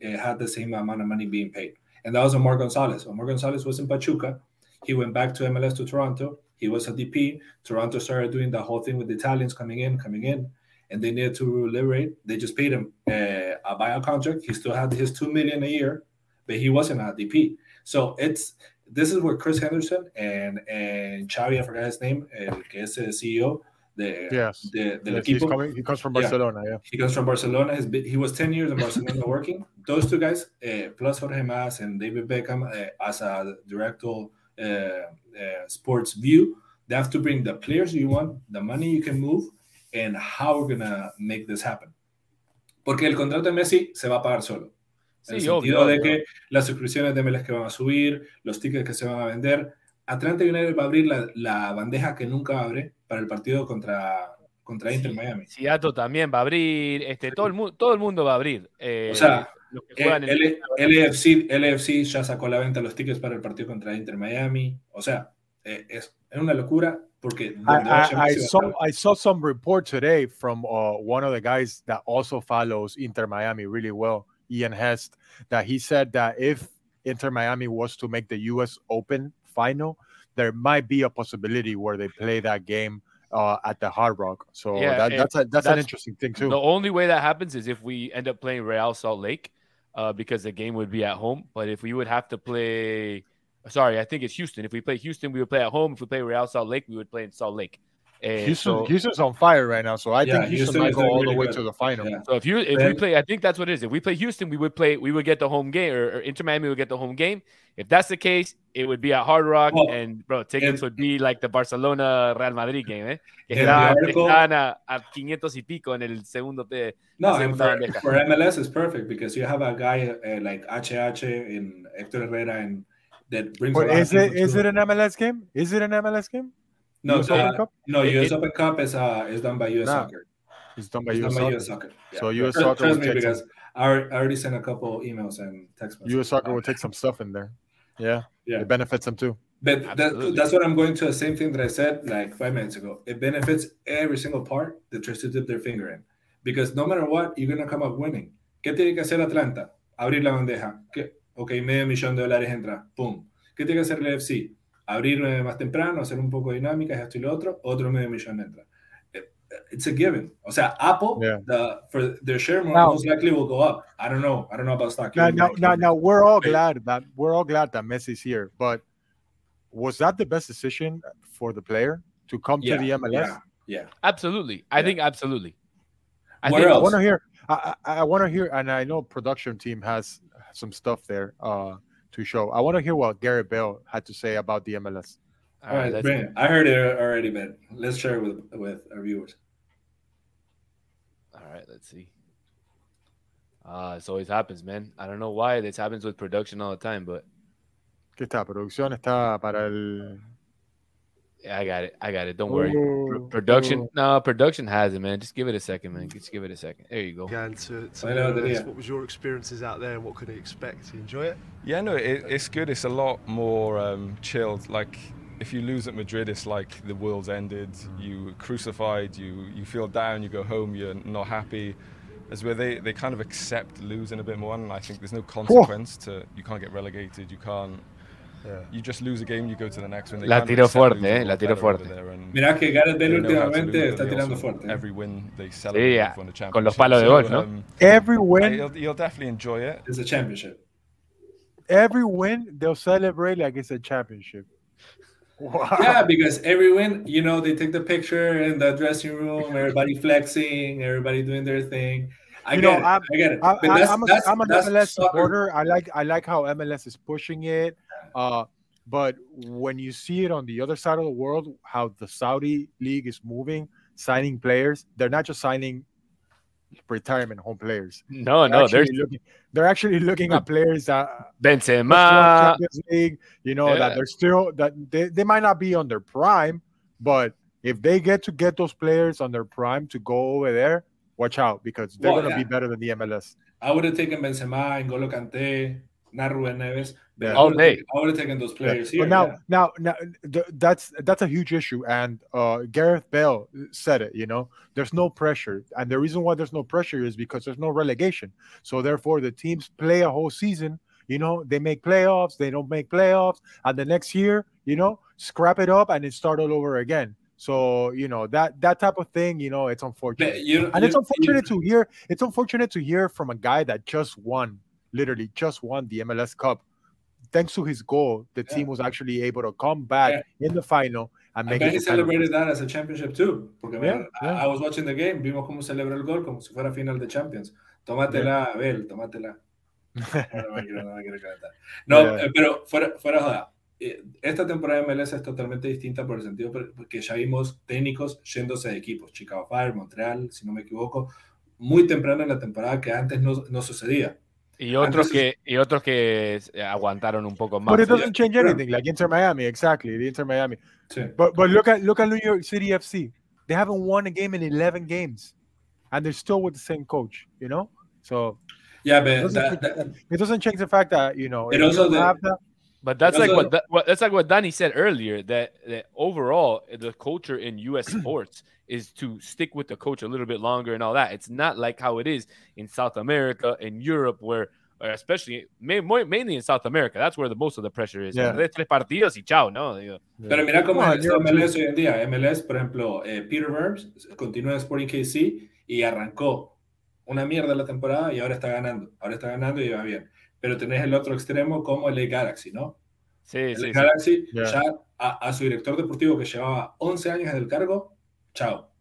had the same amount of money being paid. And that was Omar Gonzalez. Omar Gonzalez was in Pachuca. He went back to MLS to Toronto. He was a DP. Toronto started doing the whole thing with the Italians coming in, coming in, and they needed to liberate. They just paid him uh, a buyout contract. He still had his two million a year, but he wasn't a DP. So it's this is where Chris Henderson and and Xavi, I forgot his name, que es el CEO, de, yes. de, del yes, equipo. Coming, he comes from Barcelona, yeah. yeah. He comes from Barcelona. Been, he was 10 years in Barcelona <laughs> working. Those two guys, uh, plus Jorge Mas and David Beckham, uh, as a director uh, sports view, they have to bring the players you want, the money you can move, and how we're going to make this happen. Porque el contrato de Messi se va a pagar solo. En el sentido obvio, de que las suscripciones de MLS que van a subir, los tickets que se van a vender, Atlanta United va a abrir la, la, bandeja que nunca abre para el partido contra, contra Inter Miami. Seattle también va a abrir, este, todo, el, todo el mundo va a abrir. Eh, o sea, el, LFC, LFC, ya sacó a la venta los tickets para el partido contra Inter Miami. O sea, eh, es, es, una locura porque... I, I, I, saw, I saw some report today from uh, one of the guys that also follows Inter Miami really well, Ian Hest, that he said that if Inter Miami was to make the U.S. Open final, there might be a possibility where they play that game uh, at the Hard Rock. So yeah, that, that's a, that's, that's, an interesting thing too. The only way that happens is if we end up playing Real Salt Lake, uh, because the game would be at home. But if we would have to play, sorry, I think it's Houston. If we play Houston, we would play at home. If we play Real Salt Lake, we would play in Salt Lake. And Houston, so, Houston's on fire right now, so I yeah, think Houston, Houston might go all really the way good. to the final. Yeah. So if you if we play, I think that's what it is. If we play Houston, we would play, we would get the home game, or, or Inter Miami would get the home game. If that's the case, it would be at Hard Rock, well, and bro, tickets and, would be like the Barcelona Real Madrid game, eh? Que estaban a, a 500 y pico en el segundo. De, no, and for, for, MLS is perfect because you have a guy uh, like HH in Hector Herrera and that brings. But is it is it an MLS game? Is it an MLS game? No, US uh, Cup? no, US it, Open Cup is uh, is done by US nah. Soccer. It's done by It's US done by Soccer. US Soccer. Yeah. So US Soccer trust will me take because some- I already sent a couple emails and text messages. US Soccer will take some stuff in there. Yeah, Yeah. it benefits them too. But that, that's what I'm going to the same thing that I said like five minutes ago. It benefits every single part that tries to dip their finger in. Because no matter what, you're going to come up winning. ¿Qué tiene que hacer Atlanta? Abrir la bandeja. ¿Qué? Ok, medio millón de dólares entra. Pum. ¿Qué tiene que hacer el FC? Abrir eh, más temprano, hacer un poco de dinámicas, esto y lo otro. Otro medio millón entra. Eh, It's a given. O sea, Apple, Yeah. the, for their share Now- most likely will go up. I don't know. I don't know about stock. Now, now, now, now we're all Right. glad that we're all glad that Messi's here, but was that the best decision for the player to come yeah, to the MLS? Yeah, yeah. Absolutely. I Yeah. think absolutely. I What think I want to hear. I, I, I want to hear, and I know production team has some stuff there uh, to show. I want to hear what Gary Bell had to say about the MLS. All right, let's- brilliant. I heard it already, but let's share it with with our viewers. All right, let's see. Uh, this always happens, man. I don't know why this happens with production all the time, but ¿Qué está? Producción está para el. Yeah, I got it. I got it. Don't worry. Pro- Oh, production, no, production has it, man. Just give it a second, man. Just give it a second. There you go. Again, to, to I know that, what was your experiences out there and what could you expect? You enjoy it? Yeah, no, it, it's good. It's a lot more um, chilled. Like if you lose at Madrid, it's like the world's ended. You crucified. You you feel down. You go home. You're not happy. As where they, they kind of accept losing a bit more, and I think there's no consequence to. You can't get relegated. You can't. Yeah. You just lose a game. You go to the next one. They La kind of tiró fuerte, eh, la tiró fuerte. Mira que Gareth Bale they know how to últimamente está tirando fuerte. Every win they celebrate. yeah, they've con los palos de So, golf, ¿no? um, Every yeah, win, you'll, you'll definitely enjoy it. It's a championship. every win, they'll celebrate like it's a championship. Wow. Yeah, because every win, you know, they take the picture in the dressing room, everybody flexing, everybody doing their thing. I You get know, it. I'm- I get it. I, But I, that's- I'm, a, that's- I'm an that's MLS supporter. I like I like how MLS is pushing it. Uh, but when you see it on the other side of the world, how the Saudi league is moving, signing players, they're not just signing retirement home players. No, They're no, actually there's looking, they're actually looking at players that just Benzema. Champions League. You know Yeah. that they're still that they, they might not be on their prime, but if they get to get those players on their prime to go over there, watch out because they're Well, going to yeah. be better than the MLS. I would have taken Benzema, N'Golo Kanté, not Ruben Neves. But Yeah. I All would've day. taken- I would have taken those players here. But now, yeah. now, now, th- that's that's a huge issue, and uh, Gareth Bale said it. You know, there's no pressure, and the reason why there's no pressure is because there's no relegation. So therefore, the teams play a whole season. You know, they make playoffs, they don't make playoffs, and the next year, you know, scrap it up and then start all over again. So you know that that type of thing, you know, it's unfortunate. But you- and it's you- unfortunate to hear it's unfortunate to hear from a guy that just won literally just won the MLS Cup thanks to his goal the Yeah. team was actually able to come back in the final and make it he to final. celebrated that as a championship too. Porque Yeah, I- yeah. I was watching the game, vimos cómo celebró el gol como si fuera final de Champions. Tómatela, Abel, tómatela. <laughs> No, no me quiero, no me quiero calentar. No, Yeah. eh, pero fuera, fuera joda. eh, Esta temporada de MLS es totalmente distinta por el sentido por- porque ya vimos técnicos yéndose de equipos. Chicago Fire, Montreal, si no me equivoco, muy temprano en la temporada que antes no, no sucedía. Y otros que y otros que eh, aguantaron un poco más. but it ¿no? doesn't change anything like Inter Miami exactly the Inter Miami Sí. but but look at look at New York City FC they haven't won a game in 11 games and they're still with the same coach you know so Yeah, it but doesn't, that- change, that- it doesn't change the fact that you know It if you also don't the- have that But that's Because like what, what that's like what Danny said earlier that that overall the culture in U.S. <clears throat> sports is to stick with the coach a little bit longer and all that. It's not like how it is in South America and Europe, where or especially ma- more- mainly in South America, that's where the most of the pressure is. Yeah. De tres partidos y chao, no. Digo, Pero mira cómo No, es MLS hoy en día. MLS, por ejemplo, eh, Peter Burns continúa en Sporting KC y arrancó una mierda la temporada y ahora está ganando. Ahora está ganando y va bien. Pero tenés el otro extremo como el LA Galaxy, ¿no? Sí, El sí, sí. Galaxy Yeah. ya a, a su director deportivo que llevaba 11 años en el cargo, chao.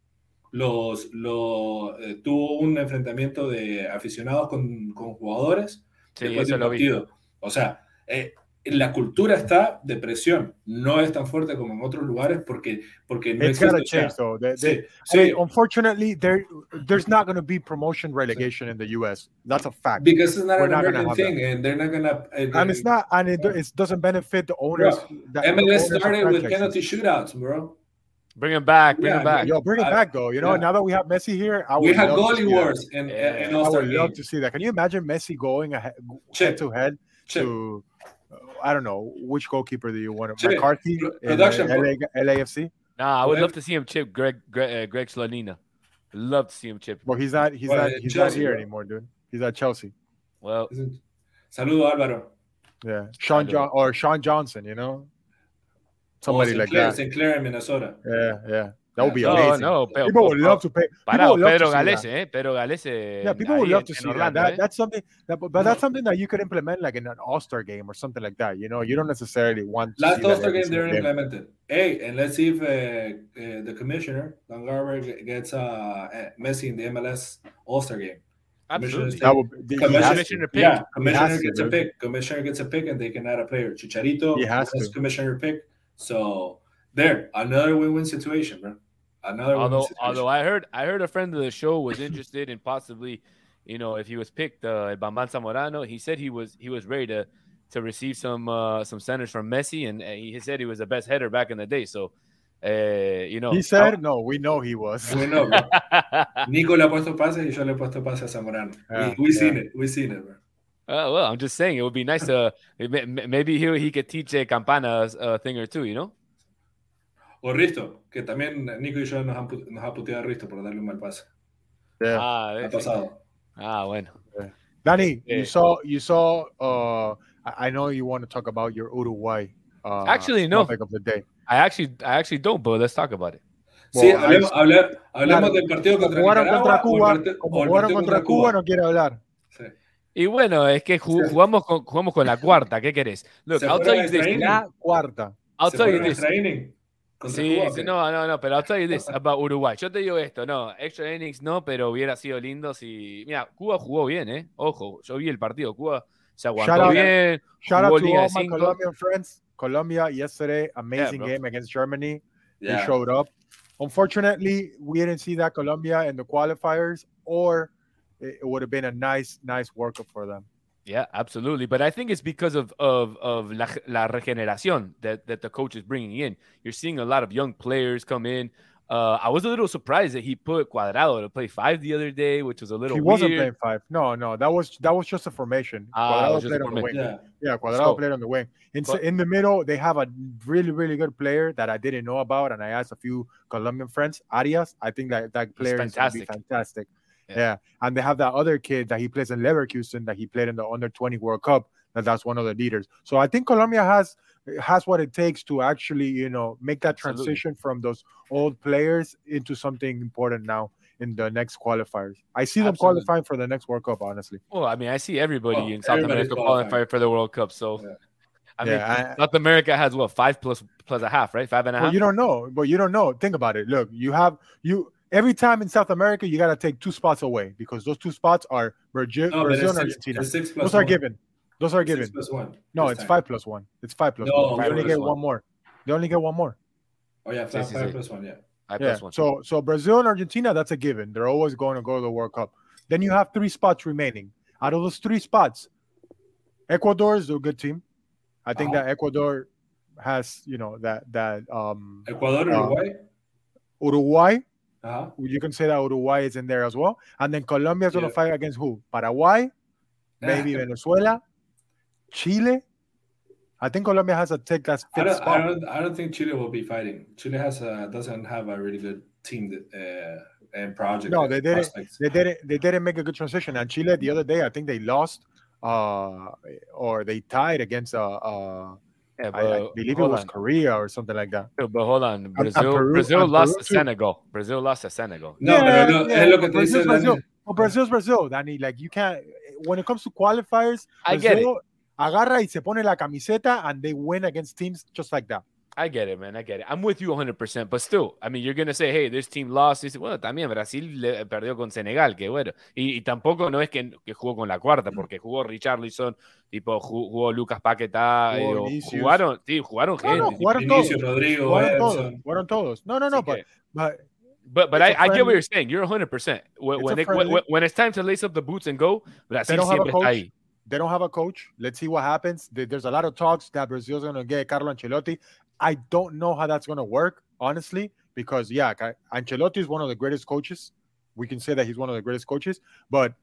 Los, lo, eh, tuvo un enfrentamiento de aficionados con, con jugadores Sí, después de eso un lo vi. partido. O sea, eh, la cultura está de presión. No es tan fuerte como en otros lugares porque, porque no it's gotta existe. o sea, change though They- sí, they- I mean, unfortunately, there there's not going to be promotion relegation in the U.S. That's a fact, because it's not we're an not American have thing, and they're not gonna. uh, and it's not, and it, it doesn't benefit the owners. that- the MLS owners started with penalty shootouts, bro. Bring him back. Bring yeah, him back. Yo, bring him back though. You know, yeah. now that we have Messi here, I would we have goalie wars in, yeah. in I would love to see that. Can you imagine Messi going ahead, head to head to uh, I don't know which goalkeeper do you want? Chip. McCarthy Production in, LA, LAFC. Nah, I would love to see him chip Greg Greg, uh, Greg Slonina. Love to see him chip. Well, he's not. He's well, not. He's Chelsea, not here bro. anymore, dude. He's at Chelsea. Well, saludo Álvaro. Yeah, Sean John or Sean Johnson. You know, somebody oh, like that. Sinclair in Minnesota. Yeah, yeah. That would be amazing. No, no, people would love to pay. Para, would love Pedro Galese, eh? Pedro Galese. Yeah, people would love to see Orlando, that. that eh? That's something. That, but that's something that you could implement like in an All Star game or something like that. You know, you don't necessarily want. Last All Star game they're implemented. Hey, and let's see if uh, uh, the commissioner Don Garber gets uh, Messi in the MLS All Star game. Absolutely. That would, commissioner, commissioner pick. Yeah, commissioner gets to, a pick. Commissioner gets a pick, and they can add a player. Chicharito he has to. commissioner pick. So there, another win-win situation, bro. Another although although I heard I heard a friend of the show was interested in possibly, you know, if he was picked, uh, Bamban Zamorano, he said he was he was ready to to receive some uh, some centers from Messi, and he said he was the best header back in the day. So, uh, you know, he said no. We know he was. We know. <laughs> Nico le ha puesto pases y yo le he puesto pases a Zamorano. Yeah, we, we yeah. seen it. We seen it, bro. Uh, well, I'm just saying it would be nice to <laughs> maybe he he could teach a Campana a thing or two, you know. O Risto, que también Nico y yo nos, han, nos ha puteado a Risto por darle un mal pase. Yeah. Ah, ha pasado. Ah, bueno. Yeah. Danny, yeah. you saw, you saw. Uh, I know you want to talk about your Uruguay. Uh, actually, no. Of the day. I actually, I actually don't, but let's talk about it. Sí, well, hablemos, hablar, hablemos claro, del partido contra jugaron contra Cuba, el, como jugaron contra, Cuba, Cuba, no quiere hablar. Sí. Y bueno, es que jugamos con, jugamos con la <laughs> cuarta, ¿qué querés? Look, I'll tell you this. La cuarta. I'll tell you this. Sí, sí, no, no, no, pero I'll tell you this about Uruguay. Yo te digo esto, no, extra innings no, pero hubiera sido lindo si. Mira, Cuba jugó bien, ¿eh? Ojo, yo vi el partido. Cuba se aguantó shout bien. shout out to all my Colombian friends. Colombia yesterday, amazing yeah, game against Germany. Yeah. They showed up. Unfortunately, we didn't see that Colombia in the qualifiers, or it would have been a nice, nice workup for them. Yeah, absolutely. But I think it's because of of of la, la regeneración that, that the coach is bringing in. You're seeing a lot of young players come in. Uh, I was a little surprised that he put Cuadrado to play five the other day, which was a little. He weird. wasn't playing five. No, no, that was that was just a formation. Ah, Cuadrado played on the wing. Yeah, yeah Cuadrado so, played on the wing. In, but, in the middle, they have a really really good player that I didn't know about, and I asked a few Colombian friends. Arias, I think that that player is fantastic. fantastic. Yeah. yeah. And they have that other kid that he plays in Leverkusen that he played in the under 20 World Cup. That that's one of the leaders. So I think Colombia has has what it takes to actually, you know, make that Absolutely. transition from those old players into something important now in the next qualifiers. I see them Absolutely. qualifying for the next World Cup, honestly. Well, I mean, I see everybody well, in South America qualifying for the World Cup. So, yeah. I mean, yeah, I, South America has what five plus plus a half, right? Five and a well, half. You don't know, but you don't know. Think about it. Look, you have you every time in South America, you got to take two spots away because those two spots are Brazil, no, Brazil and Argentina. Those one. are given. Those are given. plus one. No, it's time. five plus one. It's five plus no, one. They only get one. one. more. They only get one more. Oh yeah, five, five plus one. Yeah. Five yeah. One. So so Brazil and Argentina, that's a given. They're always going to go to the World Cup. Then you have three spots remaining. Out of those three spots, Ecuador is a good team. I think uh-huh. that Ecuador has, you know, that that um Ecuador, Uruguay. Uruguay, uh-huh. You can say that Uruguay is in there as well. And then Colombia is yeah. going to fight against who? Paraguay, maybe Venezuela, Chile. I think Colombia has a take that I don't, I don't, I don't think Chile will be fighting. Chile has a, doesn't have a really good team that, uh, and project. No, they didn't. They didn't. They didn't make a good transition. And Chile the other day, I think they lost, uh, or they tied against a. Uh, yeah, I, I, believe it was on. Korea or something like that. But hold on, Brazil, Peru, Brazil lost to Senegal. Brazil lost to Senegal. No, yeah, no, yeah, lo que te Brazil's Brazil. Well, Brazil's Brazil, Danny. Like you can't. When it comes to qualifiers, Brazil I get it. Agarra y se pone la camiseta, and they win against teams just like that. I get it, man. I get it. I'm with you 100%. But still, I mean, you're going to say, hey, this team lost. Y bueno, también Brasil le perdió con Senegal, que bueno. Y, y tampoco no es que, que, jugó con la cuarta, porque jugó Richarlison, tipo, jugó, Lucas Paquetá. Jugó eh, jugaron, sí, jugaron gente. No, jugaron todos. Rodrigo, jugaron todos. Jugaron todos. No, no, no. But, but, but, but I, I, get what you're saying. You're 100%. When, when, it, when, when, it's time to lace up the boots and go, Brasil siempre está ahí. They don't have a coach. Let's see what happens. There's a lot of talks that Brazil's going to get Carlo Ancelotti. I don't know how that's going to work, honestly, because yeah, Ancelotti is one of the greatest coaches. We can say that he's one of the greatest coaches, but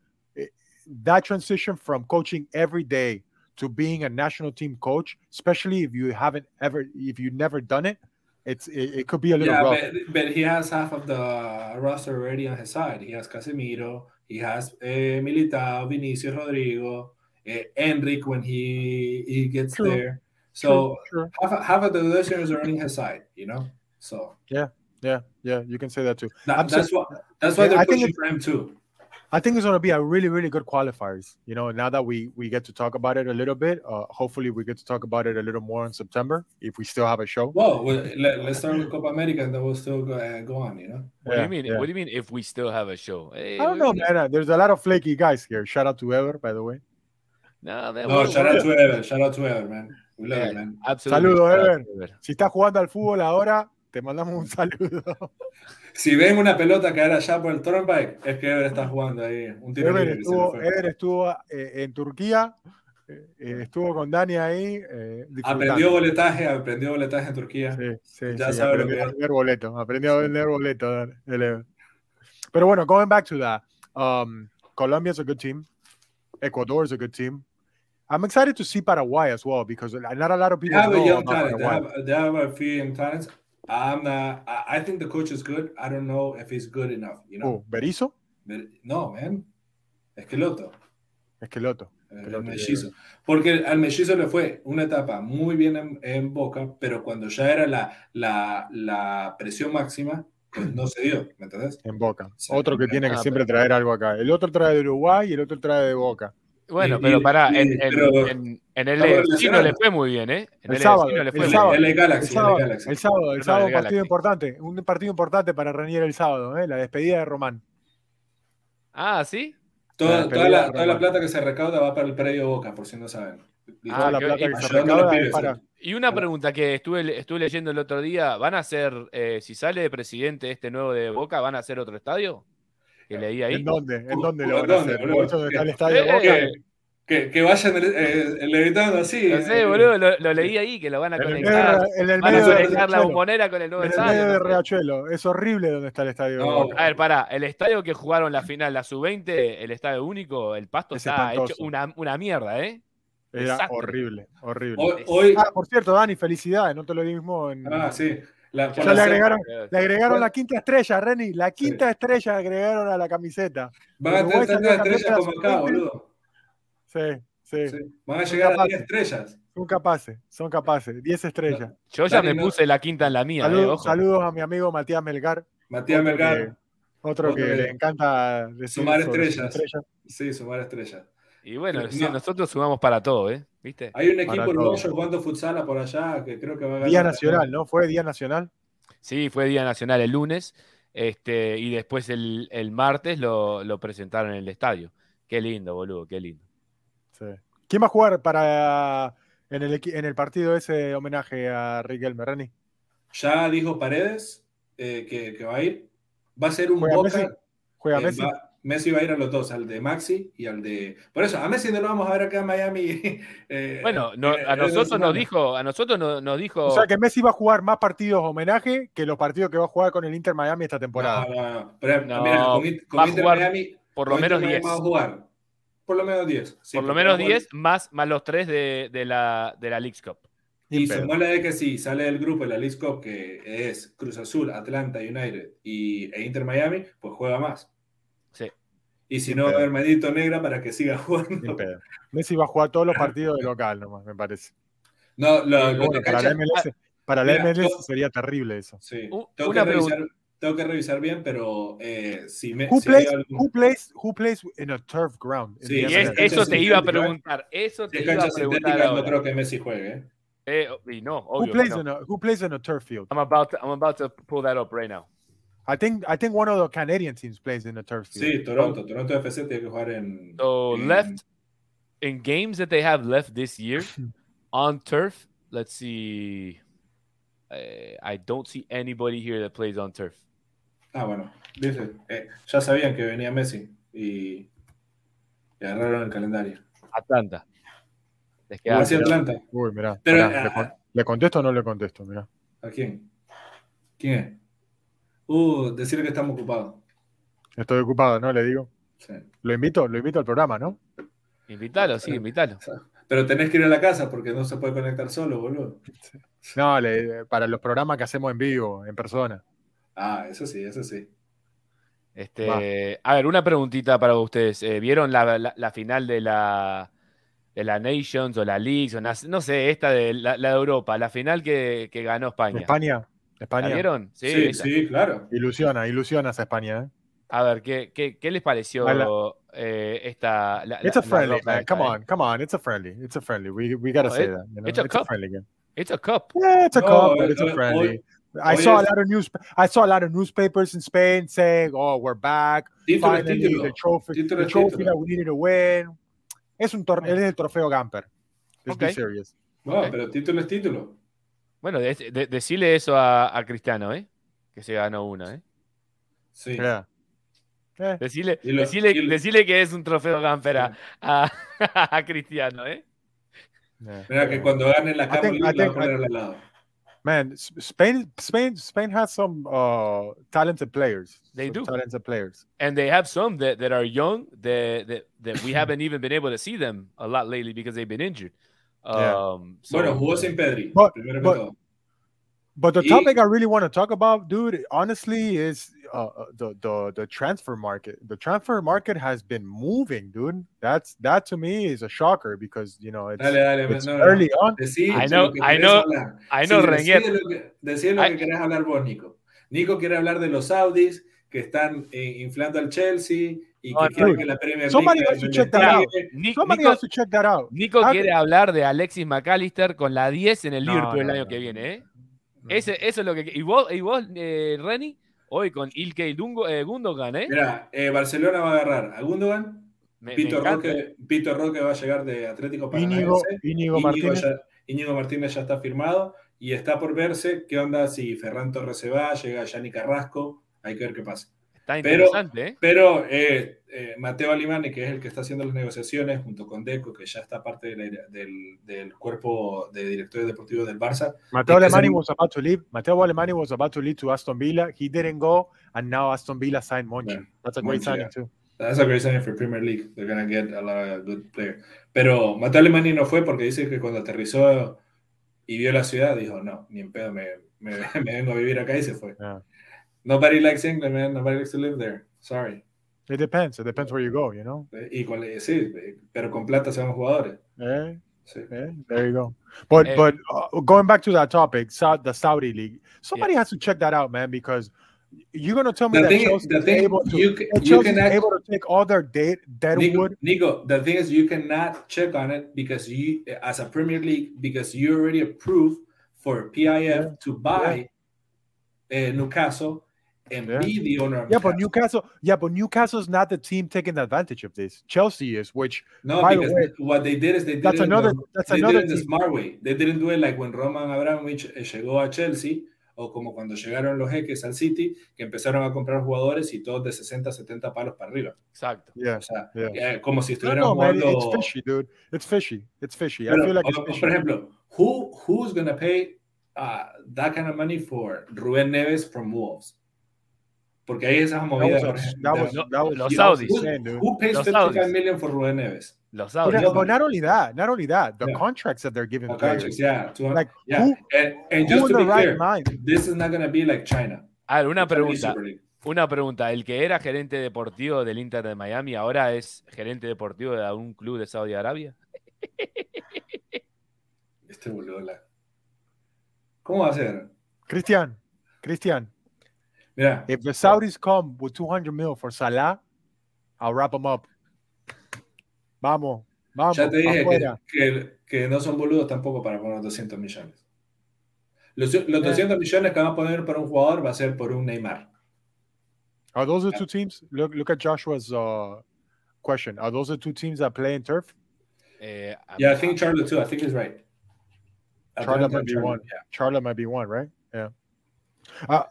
that transition from coaching every day to being a national team coach, especially if you haven't ever, if you've never done it, it's it, it could be a little yeah, rough. But, but he has half of the roster already on his side. He has Casemiro, he has eh, Militao, Vinicius, Rodrigo, eh, Enric when he he gets True. there. So True, true. half, half of the listeners are on his side, you know. So Yeah, yeah, yeah. you can say that too. that, I'm that's so- what that's why Yeah, they're I pushing for him too. I think it's going to be a really, really good qualifiers. You know, now that we we get to talk about it a little bit, uh, hopefully we get to talk about it a little more in September if we still have a show. Well, well let, us start with Copa America and then we'll still go, uh, go on, you know. What do you mean? yeah. What do you mean if we still have a show? Hey, I don't know, we- man. Uh, There's a lot of flaky guys here. Shout out to Ever, by the way. No, man, No, shout out to Ever, shout out to Ever, man. Absolutely. Saludos, Ever. Si estás jugando al fútbol ahora, te mandamos un saludo. <laughs> Si ven una pelota caer allá por el Turnpike, es que Ever está jugando ahí. Un tiro Ever estuvo. Ever estuvo eh, en Turquía, eh, eh, estuvo con Dani ahí. eh. Aprendió boletaje, aprendió boletaje en Turquía. Sí, sí, Ya sí, sabe lo aprendió que a es. vender boletos, aprendió a vender boletos. el Ever. Pero bueno, going back to that, um, Colombia is a good team. Ecuador is a good team. I'm excited to see Paraguay as well because not a lot of They people have a young talent. They have, they have a few young talents. I'm not, I, I think the coach is good. I don't know if he's good enough, you know. Oh, Berizzo, But- No, man. Esqueloto. Esqueloto. El Esqueloto, mellizo. Porque al mellizo le fue una etapa muy bien en, en Boca, pero cuando ya era la, la, la presión máxima, pues no se dio, ¿me entendés? En Boca. Sí, otro que tiene que ah, siempre traer algo acá. El otro trae de Uruguay y el otro trae de Boca. Bueno, Y- pero pará, y- en, en, pero- en, en el Estamos Leverkusen no relacionados. le fue muy bien, ¿eh? En El sábado, el muy sábado. El Galaxy, el sábado, el sábado partido Galaxy. importante. Un partido importante para Renier el sábado, ¿eh? la despedida de Román. Ah, ¿sí? Toda, La toda la, toda plata que se recauda va para el predio Boca, por si no saben. Ah, la plata y- que se recauda es para... Y una pregunta que estuve, estuve leyendo el otro día, ¿van a hacer, eh, si sale de presidente este nuevo de Boca, van a hacer otro estadio? Que leí ahí. ¿En dónde? ¿En ¿Por- dónde lo van a dónde, hacer? donde está el Eh, Boca? eh, Que, que vayan eh, levitando así. No eh, sé, boludo, lo, lo leí ahí, que lo van a En el conectar. en el Van a de conectar la Riachuelo. bombonera con el nuevo En el estadio. medio de no sé. Riachuelo. Es horrible donde está el estadio No. A ver, pará, el estadio que jugaron la final, la sub-20, el estadio único, el pasto Es está espantoso. hecho una, una mierda, ¿eh? Era horrible, horrible. Hoy, hoy- Ah, por cierto, Dani, felicidades. No te lo dimos en... ah, sí. La, le agregaron, le agregaron la quinta estrella, Reni. La quinta estrella agregaron a la camiseta. Van a tener tantas estrellas como acá, sub-20. boludo. Sí, sí, Sí. Van a llegar a capaces. 10 estrellas. Son capaces, son capaces. 10 estrellas. Yo ya me no- puse la quinta en la mía, eh, Saludos, ojo. saludos a mi amigo Matías Melgar. Matías Otro Melgar. que- Otro Otro que que- le encanta decir Sumar estrellas. Sí, sumar estrellas. Y bueno, No. sí, nosotros sumamos para todo, ¿eh? ¿Viste? Hay un equipo uruguayo jugando futsal por allá que creo que va a ganar. Día Nacional, ¿no? Fue Día Nacional. Sí, fue Día Nacional el lunes, este, y después el, el martes lo, lo presentaron en el estadio. Qué lindo, boludo, qué lindo. Sí. ¿Quién va a jugar para en el, en el partido ese homenaje a Riquelme, Reni? Ya dijo Paredes eh, que, que va a ir. Va a ser un ¿Juega Boca. Messi? ¿Juega eh, Messi? va- Messi va a ir a los dos, al de Maxi y al de. Por eso, a Messi no lo vamos a ver acá en Miami. <laughs> eh, Bueno, no- a nosotros nos dijo, a nosotros no- nos dijo, O sea que Messi va a jugar más partidos homenaje que los partidos que va a jugar con el Inter Miami esta temporada. No, no, no. Pero, No, mira, con, In- con va a Inter jugar Miami. por lo menos Inter Miami 10. va a jugar. Por lo menos 10. sí, por lo menos va a jugar- 10 más, más los 3 de, de la, de la Leagues Cup. Y sumarle de que si sale del grupo de la League Cup, que es Cruz Azul, Atlanta United y, e Inter Miami, pues juega más. Y si Ni no, va a pedo. haber Medito Negra para que siga <laughs> jugando. Messi va a jugar todos los partidos de local nomás, me parece. No, lo, lo Bueno, para la MLS, para la Mira, MLS yo- sería terrible eso. sí. Tengo, una que revisar, tengo que revisar bien, pero eh, si, me, Who si plays, algún- who plays, who plays in a turf ground? Sí, Y es- eso te iba a preguntar, eso te iba a preguntar sintética, no ahora. creo que Messi juegue. ¿eh? Eh, y no, Who obvio que plays no. a who plays in a turf field? I'm about to, I'm about to pull that up right now. I think I think one of the Canadian teams plays in the turf field. Sí, Toronto. Toronto FC tiene que jugar en. So en- left in games that they have left this year <laughs> on turf. Let's see. Uh, I don't see anybody here that plays on turf. Ah, bueno. Dice, eh, ya sabían que venía Messi y, y agarraron el calendario. Atlanta. Les queda Igual. Atlanta. Uy, mira. Pero, ¿le, ah, con- ¿le contesto o no le contesto? Mira. ¿A quién? ¿Quién es? Uh, decirle que estamos ocupados. Estoy ocupado, ¿no? Le digo. Sí. Lo invito, lo invito al programa, ¿no? Invítalo, sí, invítalo. <laughs> Pero tenés que ir a la casa porque no se puede conectar solo, boludo. No, le- para los programas que hacemos en vivo, en persona. Ah, eso sí, eso sí. Este, a ver, una preguntita para ustedes. Eh, ¿Vieron la, la- la final de la, de la Nations o la Leagues? O na- no sé, esta de la, la de Europa, la final que, que ganó España. España, ¿La España. vieron? Sí, Sí, esa. sí, claro. Ilusiona, ilusiona esa España, ¿eh? A ver, ¿qué, qué, qué les pareció Baila. eh, esta? La, It's la- a friendly, la man. Come eh? on, come on. It's a friendly. It's a friendly. We, we gotta No, say it- that. You know? it's a cup. friendly game. It's a cup. Yeah, it's a No, cup, but it's a hoy- friendly. I hoy saw a es- lot of news. I saw a lot of newspapers in Spain saying, "Oh, we're back. Título es Finally, título. the trophy, Título the es trophy that we needed to win." Es un tor- es el trofeo Gamper. Let's be Ok. serious. No, Ok. pero título es título. Bueno, de- de- decile eso a, a Cristiano, ¿eh? Que se ganó una, ¿eh? Sí. Yeah. Eh, Decile, Y lo- decile, y lo- decile que es un trofeo Gamper a, a- <laughs> a Cristiano, ¿eh? yeah. Mira que cuando ganen la I Camel think- League I la a poner al lado. Man, Spain, Spain, Spain has some uh, talented players. They Some do. talented players. And they have some that, that are young that, that, that we haven't even been able to see them a lot lately because they've been injured. Yeah. Um, so- Bueno, jugó sin Pedri. But- primero but- But the Y- topic I really want to talk about, dude, honestly, is uh, uh, the the the transfer market. The transfer market has been moving, dude. That's that to me is a shocker because you know it's, Dale, dale, it's no, no, early on. Decí I know- I know- hablar. I know, Sí, Reñer. decí de lo que, decí de lo I- que querés hablar vos, Nico. Nico quiere hablar de los Saudis que están eh, inflando al Chelsea y que No, que la Premier Somebody League has to lo check that out. investigue. Ni- Somebody Nico, has to check that out. Nico How- quiere hablar de Alexis McAllister con la 10 en el No, Liverpool el año no, que no, viene. ¿eh? Ese, eso es lo que. ¿Y vos, y vos eh, Reni? Hoy con Ilkay Dungo- eh, Gundogan, ¿eh? Mira, eh, Barcelona va a agarrar a Gundogan, Me- Pito. Roque, Pito Roque va a llegar de Atlético Paranaense. Íñigo Íñigo, Martínez. ya, Íñigo Martínez ya está firmado y está por verse qué onda si Ferran Torres se va, llega Yanni Carrasco, hay que ver qué pasa. Está Pero- interesante, ¿eh? Pero eh, eh, Mateo Alimani, que es el que está haciendo las negociaciones, junto con Deco, que ya está parte de la- del, del cuerpo de directores deportivos del Barça, Mateo Es que Alemani was about to leave. Mateo Alemani was about to leave to Aston Villa. He didn't go, and now Aston Villa signed Monchi. Yeah. That's a great Monchi, signing yeah. too. That's a great signing for Premier League. They're gonna get a lot of good players. Pero Mateo Alemani no fue porque dice que cuando aterrizó y vio la ciudad, dijo, no, ni en pedo me, me, <laughs> me vengo a vivir acá y se fue. Yeah. Nobody likes England, man. Nobody likes to live there. Sorry. It depends. It depends where you go. You know. Y con, sí, pero con plata se van jugadores. Eh, Sí. eh, there you go. But Eh. but uh, going back to that topic, Sa- the Saudi league. Somebody has to check that out, man, because you're gonna tell me The that thing, Chelsea the is thing able to. you, ca- you Chelsea is can able to take all their dead Nico, deadwood. Nico, the thing is you cannot check on it because you, as a Premier League, because you already approved for PIF to buy uh, Newcastle and Yeah. be the owner of Yeah, but Newcastle. Yeah, but Newcastle's not the team taking advantage of this. Chelsea is, which No, By the because way, what they did is they did that's it another. the- That's they did another it the smart way. They didn't do it like when Roman Abramovich eh, llegó a Chelsea o como cuando llegaron los jeques al City, que empezaron a comprar jugadores y todos de 60, 70 palos para arriba. Exacto. Yeah. O sea, Yeah. eh, como si No, estuvieran no, man, jugando... it's fishy, dude. It's fishy. It's fishy. I Pero, feel like it's fishy. por ejemplo, who, who's going to pay uh, that kind of money for Rubén Neves from Wolves? Porque ahí esas movidas. Los Saudis. Who pays Los 55 Saudis. million for Rubén Neves? Los But, Saudis. Yeah. but not only that, not only that, the Yeah. contracts that they're giving the contracts, yeah. 200 Like, yeah. who- and, and just to be right clear, mind? this is not going to be like China. A ver, una pregunta. Una pregunta. El que era gerente deportivo del Inter de Miami ahora es gerente deportivo de algún club de Saudi Arabia. Este boludo. la- ¿Cómo va a ser? Christian, Christian, Mira, if the Saudis come with 200 mil for Salah, I'll wrap them up. Vamos, vamos, ya te dije que, afuera. que, que no son boludos tampoco para poner 200 millones. Los, los Yeah. 200 millones que van a poner para un jugador va a ser por un Neymar. Are those the two teams? Look, look at Joshua's uh, question. Are those the two teams that play in turf? Eh, a- Yeah, I think Charlotte too. I think he's right. Charlotte Atlanta might be Charlotte, one. yeah. Charlotte might be one, right? Yeah. Uh,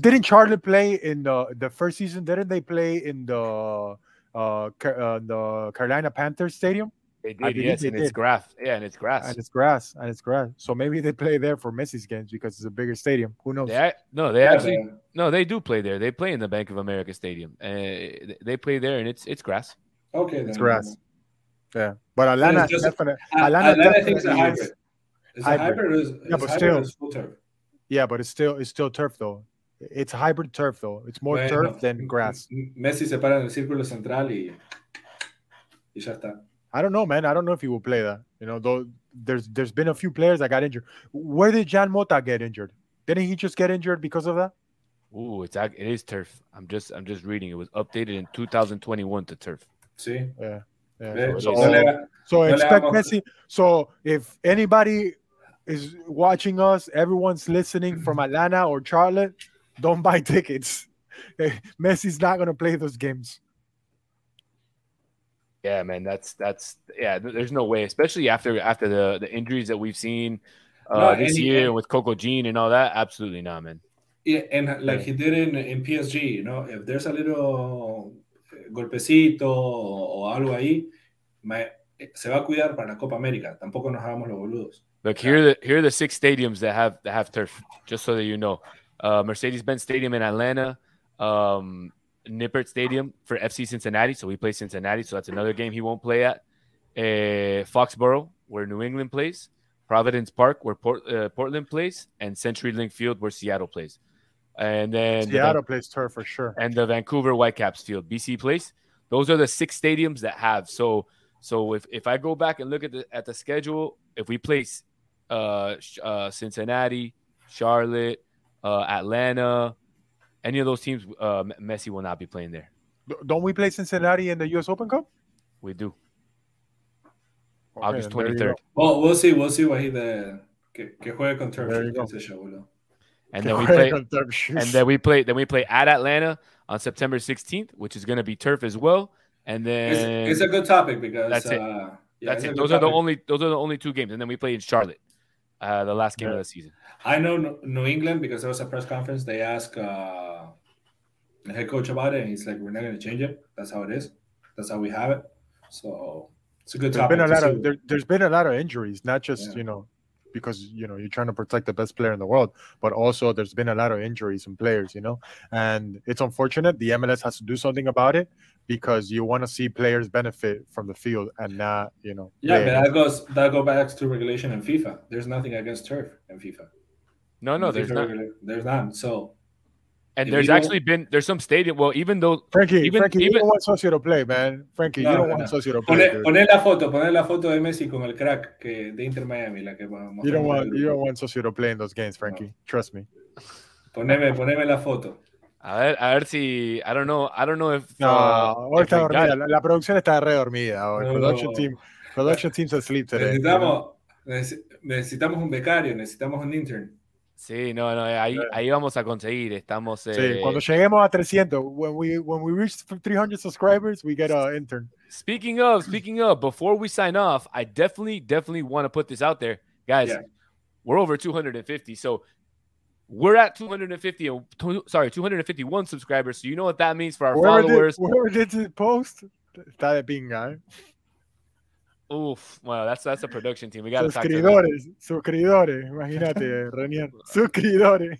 didn't Charlotte play in the the first season? Didn't they play in the uh, Ca- uh the Carolina Panthers stadium? They did, yes, and it's grass. Yeah, and it's grass. And it's grass. And it's grass. So maybe they play there for Messi's games because it's a bigger stadium. Who knows? They, no, they yeah, actually man. no, they do play there. They play in the Bank of America Stadium. Uh, they play there, and it's it's grass. Okay, then. it's grass. Yeah, but Atlanta, just, definitely, Atlanta, Atlanta definitely is a hybrid. It's hybrid. a hybrid. Is, yeah, but still, turf. Yeah, but it's still it's still turf though. It's hybrid turf though. It's more bueno, turf than grass. Messi se para en el círculo central y y ya está. I don't know, man. I don't know if he will play that. You know, though there's there's been a few players that got injured. Where did Jan Mota get injured? Didn't he just get injured because of that? Ooh, it's it is turf. I'm just I'm just reading. It was updated in 2021 to turf. See, yeah. yeah. So, so expect Messi. So if anybody is watching us, everyone's listening from Atlanta or Charlotte, don't buy tickets. <laughs> Messi's not gonna play those games. Yeah, man, that's that's yeah. There's no way, especially after after the the injuries that we've seen uh, no, this year with Coco Jean and all that. Absolutely not, man. Yeah, and like he did in in PSG, you know, if there's a little golpecito o, o algo ahí, me, se va a cuidar para la Copa América. Tampoco nos hagamos los boludos. Look here, are the here are the six stadiums that have that have turf. Just so that you know, uh, Mercedes-Benz Stadium in Atlanta, um, Nippert Stadium for FC Cincinnati. So we play Cincinnati. So that's another game he won't play at. Uh, Foxborough, where New England plays. Providence Park, where Port, uh, Portland plays, and CenturyLink Field, where Seattle plays. And then Seattle the, plays turf for sure. And the Vancouver Whitecaps Field, BC Place. Those are the six stadiums that have. So so if, if I go back and look at the at the schedule, if we place uh, uh, Cincinnati, Charlotte, uh, Atlanta, any of those teams, uh, Messi will not be playing there. Don't we play Cincinnati in the U.S. Open Cup? We do. Okay, August twenty third. Well, we'll see. We'll see what he the que, que juegue con turf And then we play. and then we play. Then we play at Atlanta on September sixteenth, which is going to be turf as well. And then it's, it's a good topic because that's it. Uh, yeah, that's it. Those are the only. Those are the only two games, and then we play in Charlotte, uh, the last game yeah. of the season. I know New England because there was a press conference. They asked. Uh, the head coach about it, and he's like, "We're not going to change it. That's how it is. That's how we have it." So it's a good. There's been a lot of there, has been a lot of injuries, not just yeah. you know because you know you're trying to protect the best player in the world, but also there's been a lot of injuries in players, you know, and it's unfortunate. The MLS has to do something about it because you want to see players benefit from the field and not, you know. Yeah, but that goes that go back to regulation in FIFA. There's nothing against turf in FIFA. No, no, there's not. There's not. So and if there's actually been there's some stadium. Well, even though Frankie, even, Frankie, even, you don't want Socio to play, man. Frankie, no, you don't no, want no. Socio to play. Poner, poner, la foto, poner la foto de Messi con el crack que de Inter Miami, la que You don't want you don't want Socio to play in those games, Frankie. Trust me. Poneme, poneme la foto. A ver, a ver si I don't know, I don't know if No, uh, hoy está dormida. La, la, producción está re dormida hoy. Production team, production team's asleep today. Necesitamos, necesitamos un becario, necesitamos un intern. Sí, no, no, ahí, ahí vamos a conseguir. Estamos. Eh... Sí, cuando lleguemos a 300, when we when we reach 300 subscribers, we get an intern. Speaking of, speaking of, before we sign off, I definitely, definitely want to put this out there, guys. Yeah. We're over 250, so we're at 250. Uh, sorry, 251 subscribers. So you know what that means for our where followers. Did, where did it post? Está de pinga. Uf, well, that's that's a production team. We got suscriptores, suscriptores, imagínate, <laughs> Renier, suscriptores.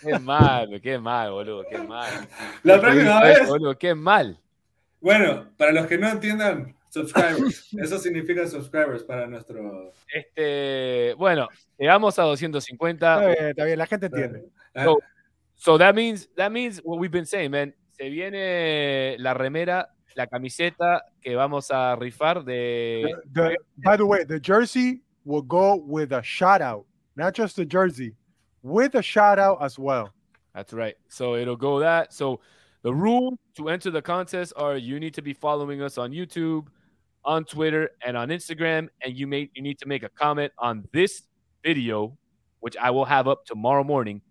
Qué mal, qué mal, boludo, qué mal. La próxima vez. Boludo, qué mal. Bueno, para los que no entiendan, subscribers. <laughs> Eso significa subscribers para nuestro. Este, bueno, llegamos a 250. Está bien, está bien la gente entiende. So, so that means that means what we've been saying, man. Se viene la remera la camiseta que vamos a rifar de. The, the, by the way, the jersey will go with a shout out, not just the jersey, with a shout out as well. That's right. So it'll go that. So the rules to enter the contest are you need to be following us on YouTube, on Twitter, and on Instagram, and you may you need to make a comment on this video, which I will have up tomorrow morning.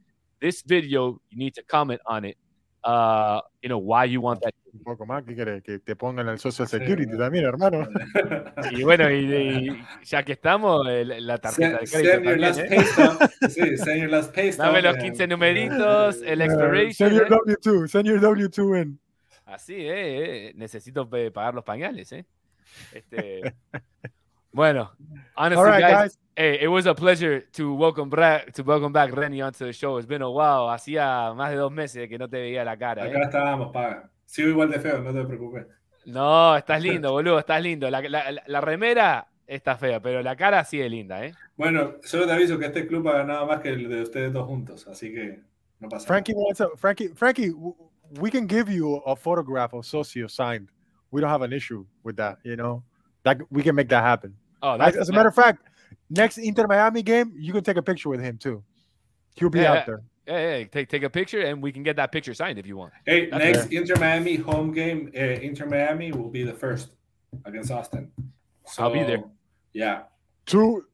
This video, you need to comment on it uh, you know, why you want that. Un poco más que querés que te pongan el social security sí. también, hermano. <laughs> Y bueno, y, y ya que estamos, la tarjeta de crédito. Send your last ¿eh? pay stub. Sí, send your last pay Dame los 15 numeritos, el expiration. send your W2, send your W2 in. Así, eh, eh. necesito pagar los pañales, eh. Este, bueno, honestly, guys, Hey, it was a pleasure to welcome back to welcome back Renny onto the show. It's been a while. Hacía más de dos meses que no te veía la cara. Acá ¿eh? estábamos, paga. Sigo igual de feo, no te preocupes. No, estás lindo, boludo, estás lindo. La, la, la, remera está fea, pero la cara sí es linda, ¿eh? Bueno, solo te aviso que este club ha ganado más que el de ustedes dos juntos, así que no pasa Frankie nada. Frankie, Frankie, we can give you a photograph of Socio signed. We don't have an issue with that, you know. That we can make that happen. Oh, as a matter of fact, next Inter Miami game, you can take a picture with him too. He'll be yeah, out there. Yeah, yeah, take take a picture and we can get that picture signed if you want. Hey, That's next fair. Inter Miami home game, uh, Inter Miami will be the first against Austin. So, I'll be there. Yeah. Two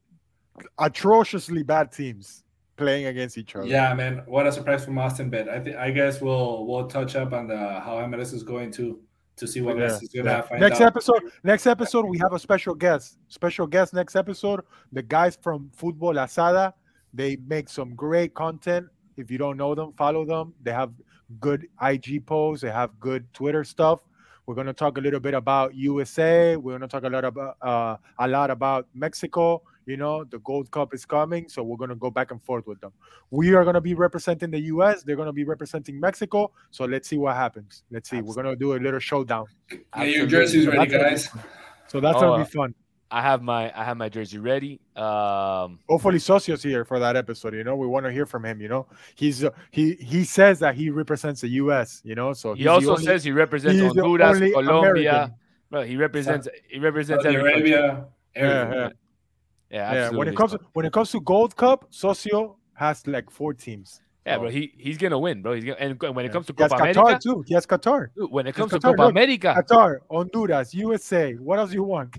atrociously bad teams playing against each other. Yeah, man. What a surprise from Austin, but I think I guess we'll we'll touch up on the how MLS is going to to see what yeah. Messi is gonna yeah. Next out. episode, next episode, we have a special guest. Special guest next episode. The guys from Football Asada. They make some great content. If you don't know them, follow them. They have good IG posts. They have good Twitter stuff. We're going to talk a little bit about USA. We're going to talk a lot about uh, a lot about Mexico. You know, the Gold Cup is coming, so we're going to go back and forth with them. We are going to be representing the US. They're going to be representing Mexico. So let's see what happens. Let's see. Absolutely. We're going to do a little showdown. Yeah, your jersey's ready, guys. So that's oh, going to be fun. I have my I have my jersey ready. Um, Hopefully, Socio's here for that episode. You know, we want to hear from him. You know, he's uh, he he says that he represents the U.S. You know, so he also only, says he represents Honduras, Colombia. Well, he represents he represents Saudi Arabia. Yeah, yeah. Yeah, yeah. When it comes to, when it comes to Gold Cup, Socio has like four teams. Yeah, bro, he he's gonna win, bro. He's gonna and when it comes to Copa America, Qatar too. He has Qatar. Dude, when it comes to Copa Look, America, Qatar, Honduras, USA. What else you want?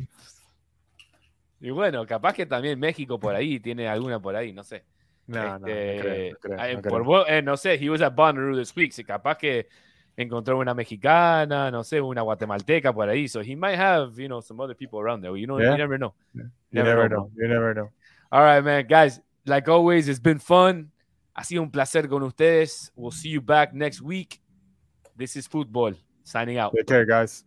Y bueno, capaz que también México por ahí tiene alguna por ahí, no sé. No, no, este, no, por, eh, no sé, he was at Bonnaroo this week. Si capaz que encontró una mexicana, no sé, una guatemalteca por ahí. So he might have, you know, some other people around there. You know, you never know. You never, know. You never know. All right, man. Guys, like always, it's been fun. Ha sido un placer con ustedes. We'll see you back next week. This is Football. Signing out. Take care, guys.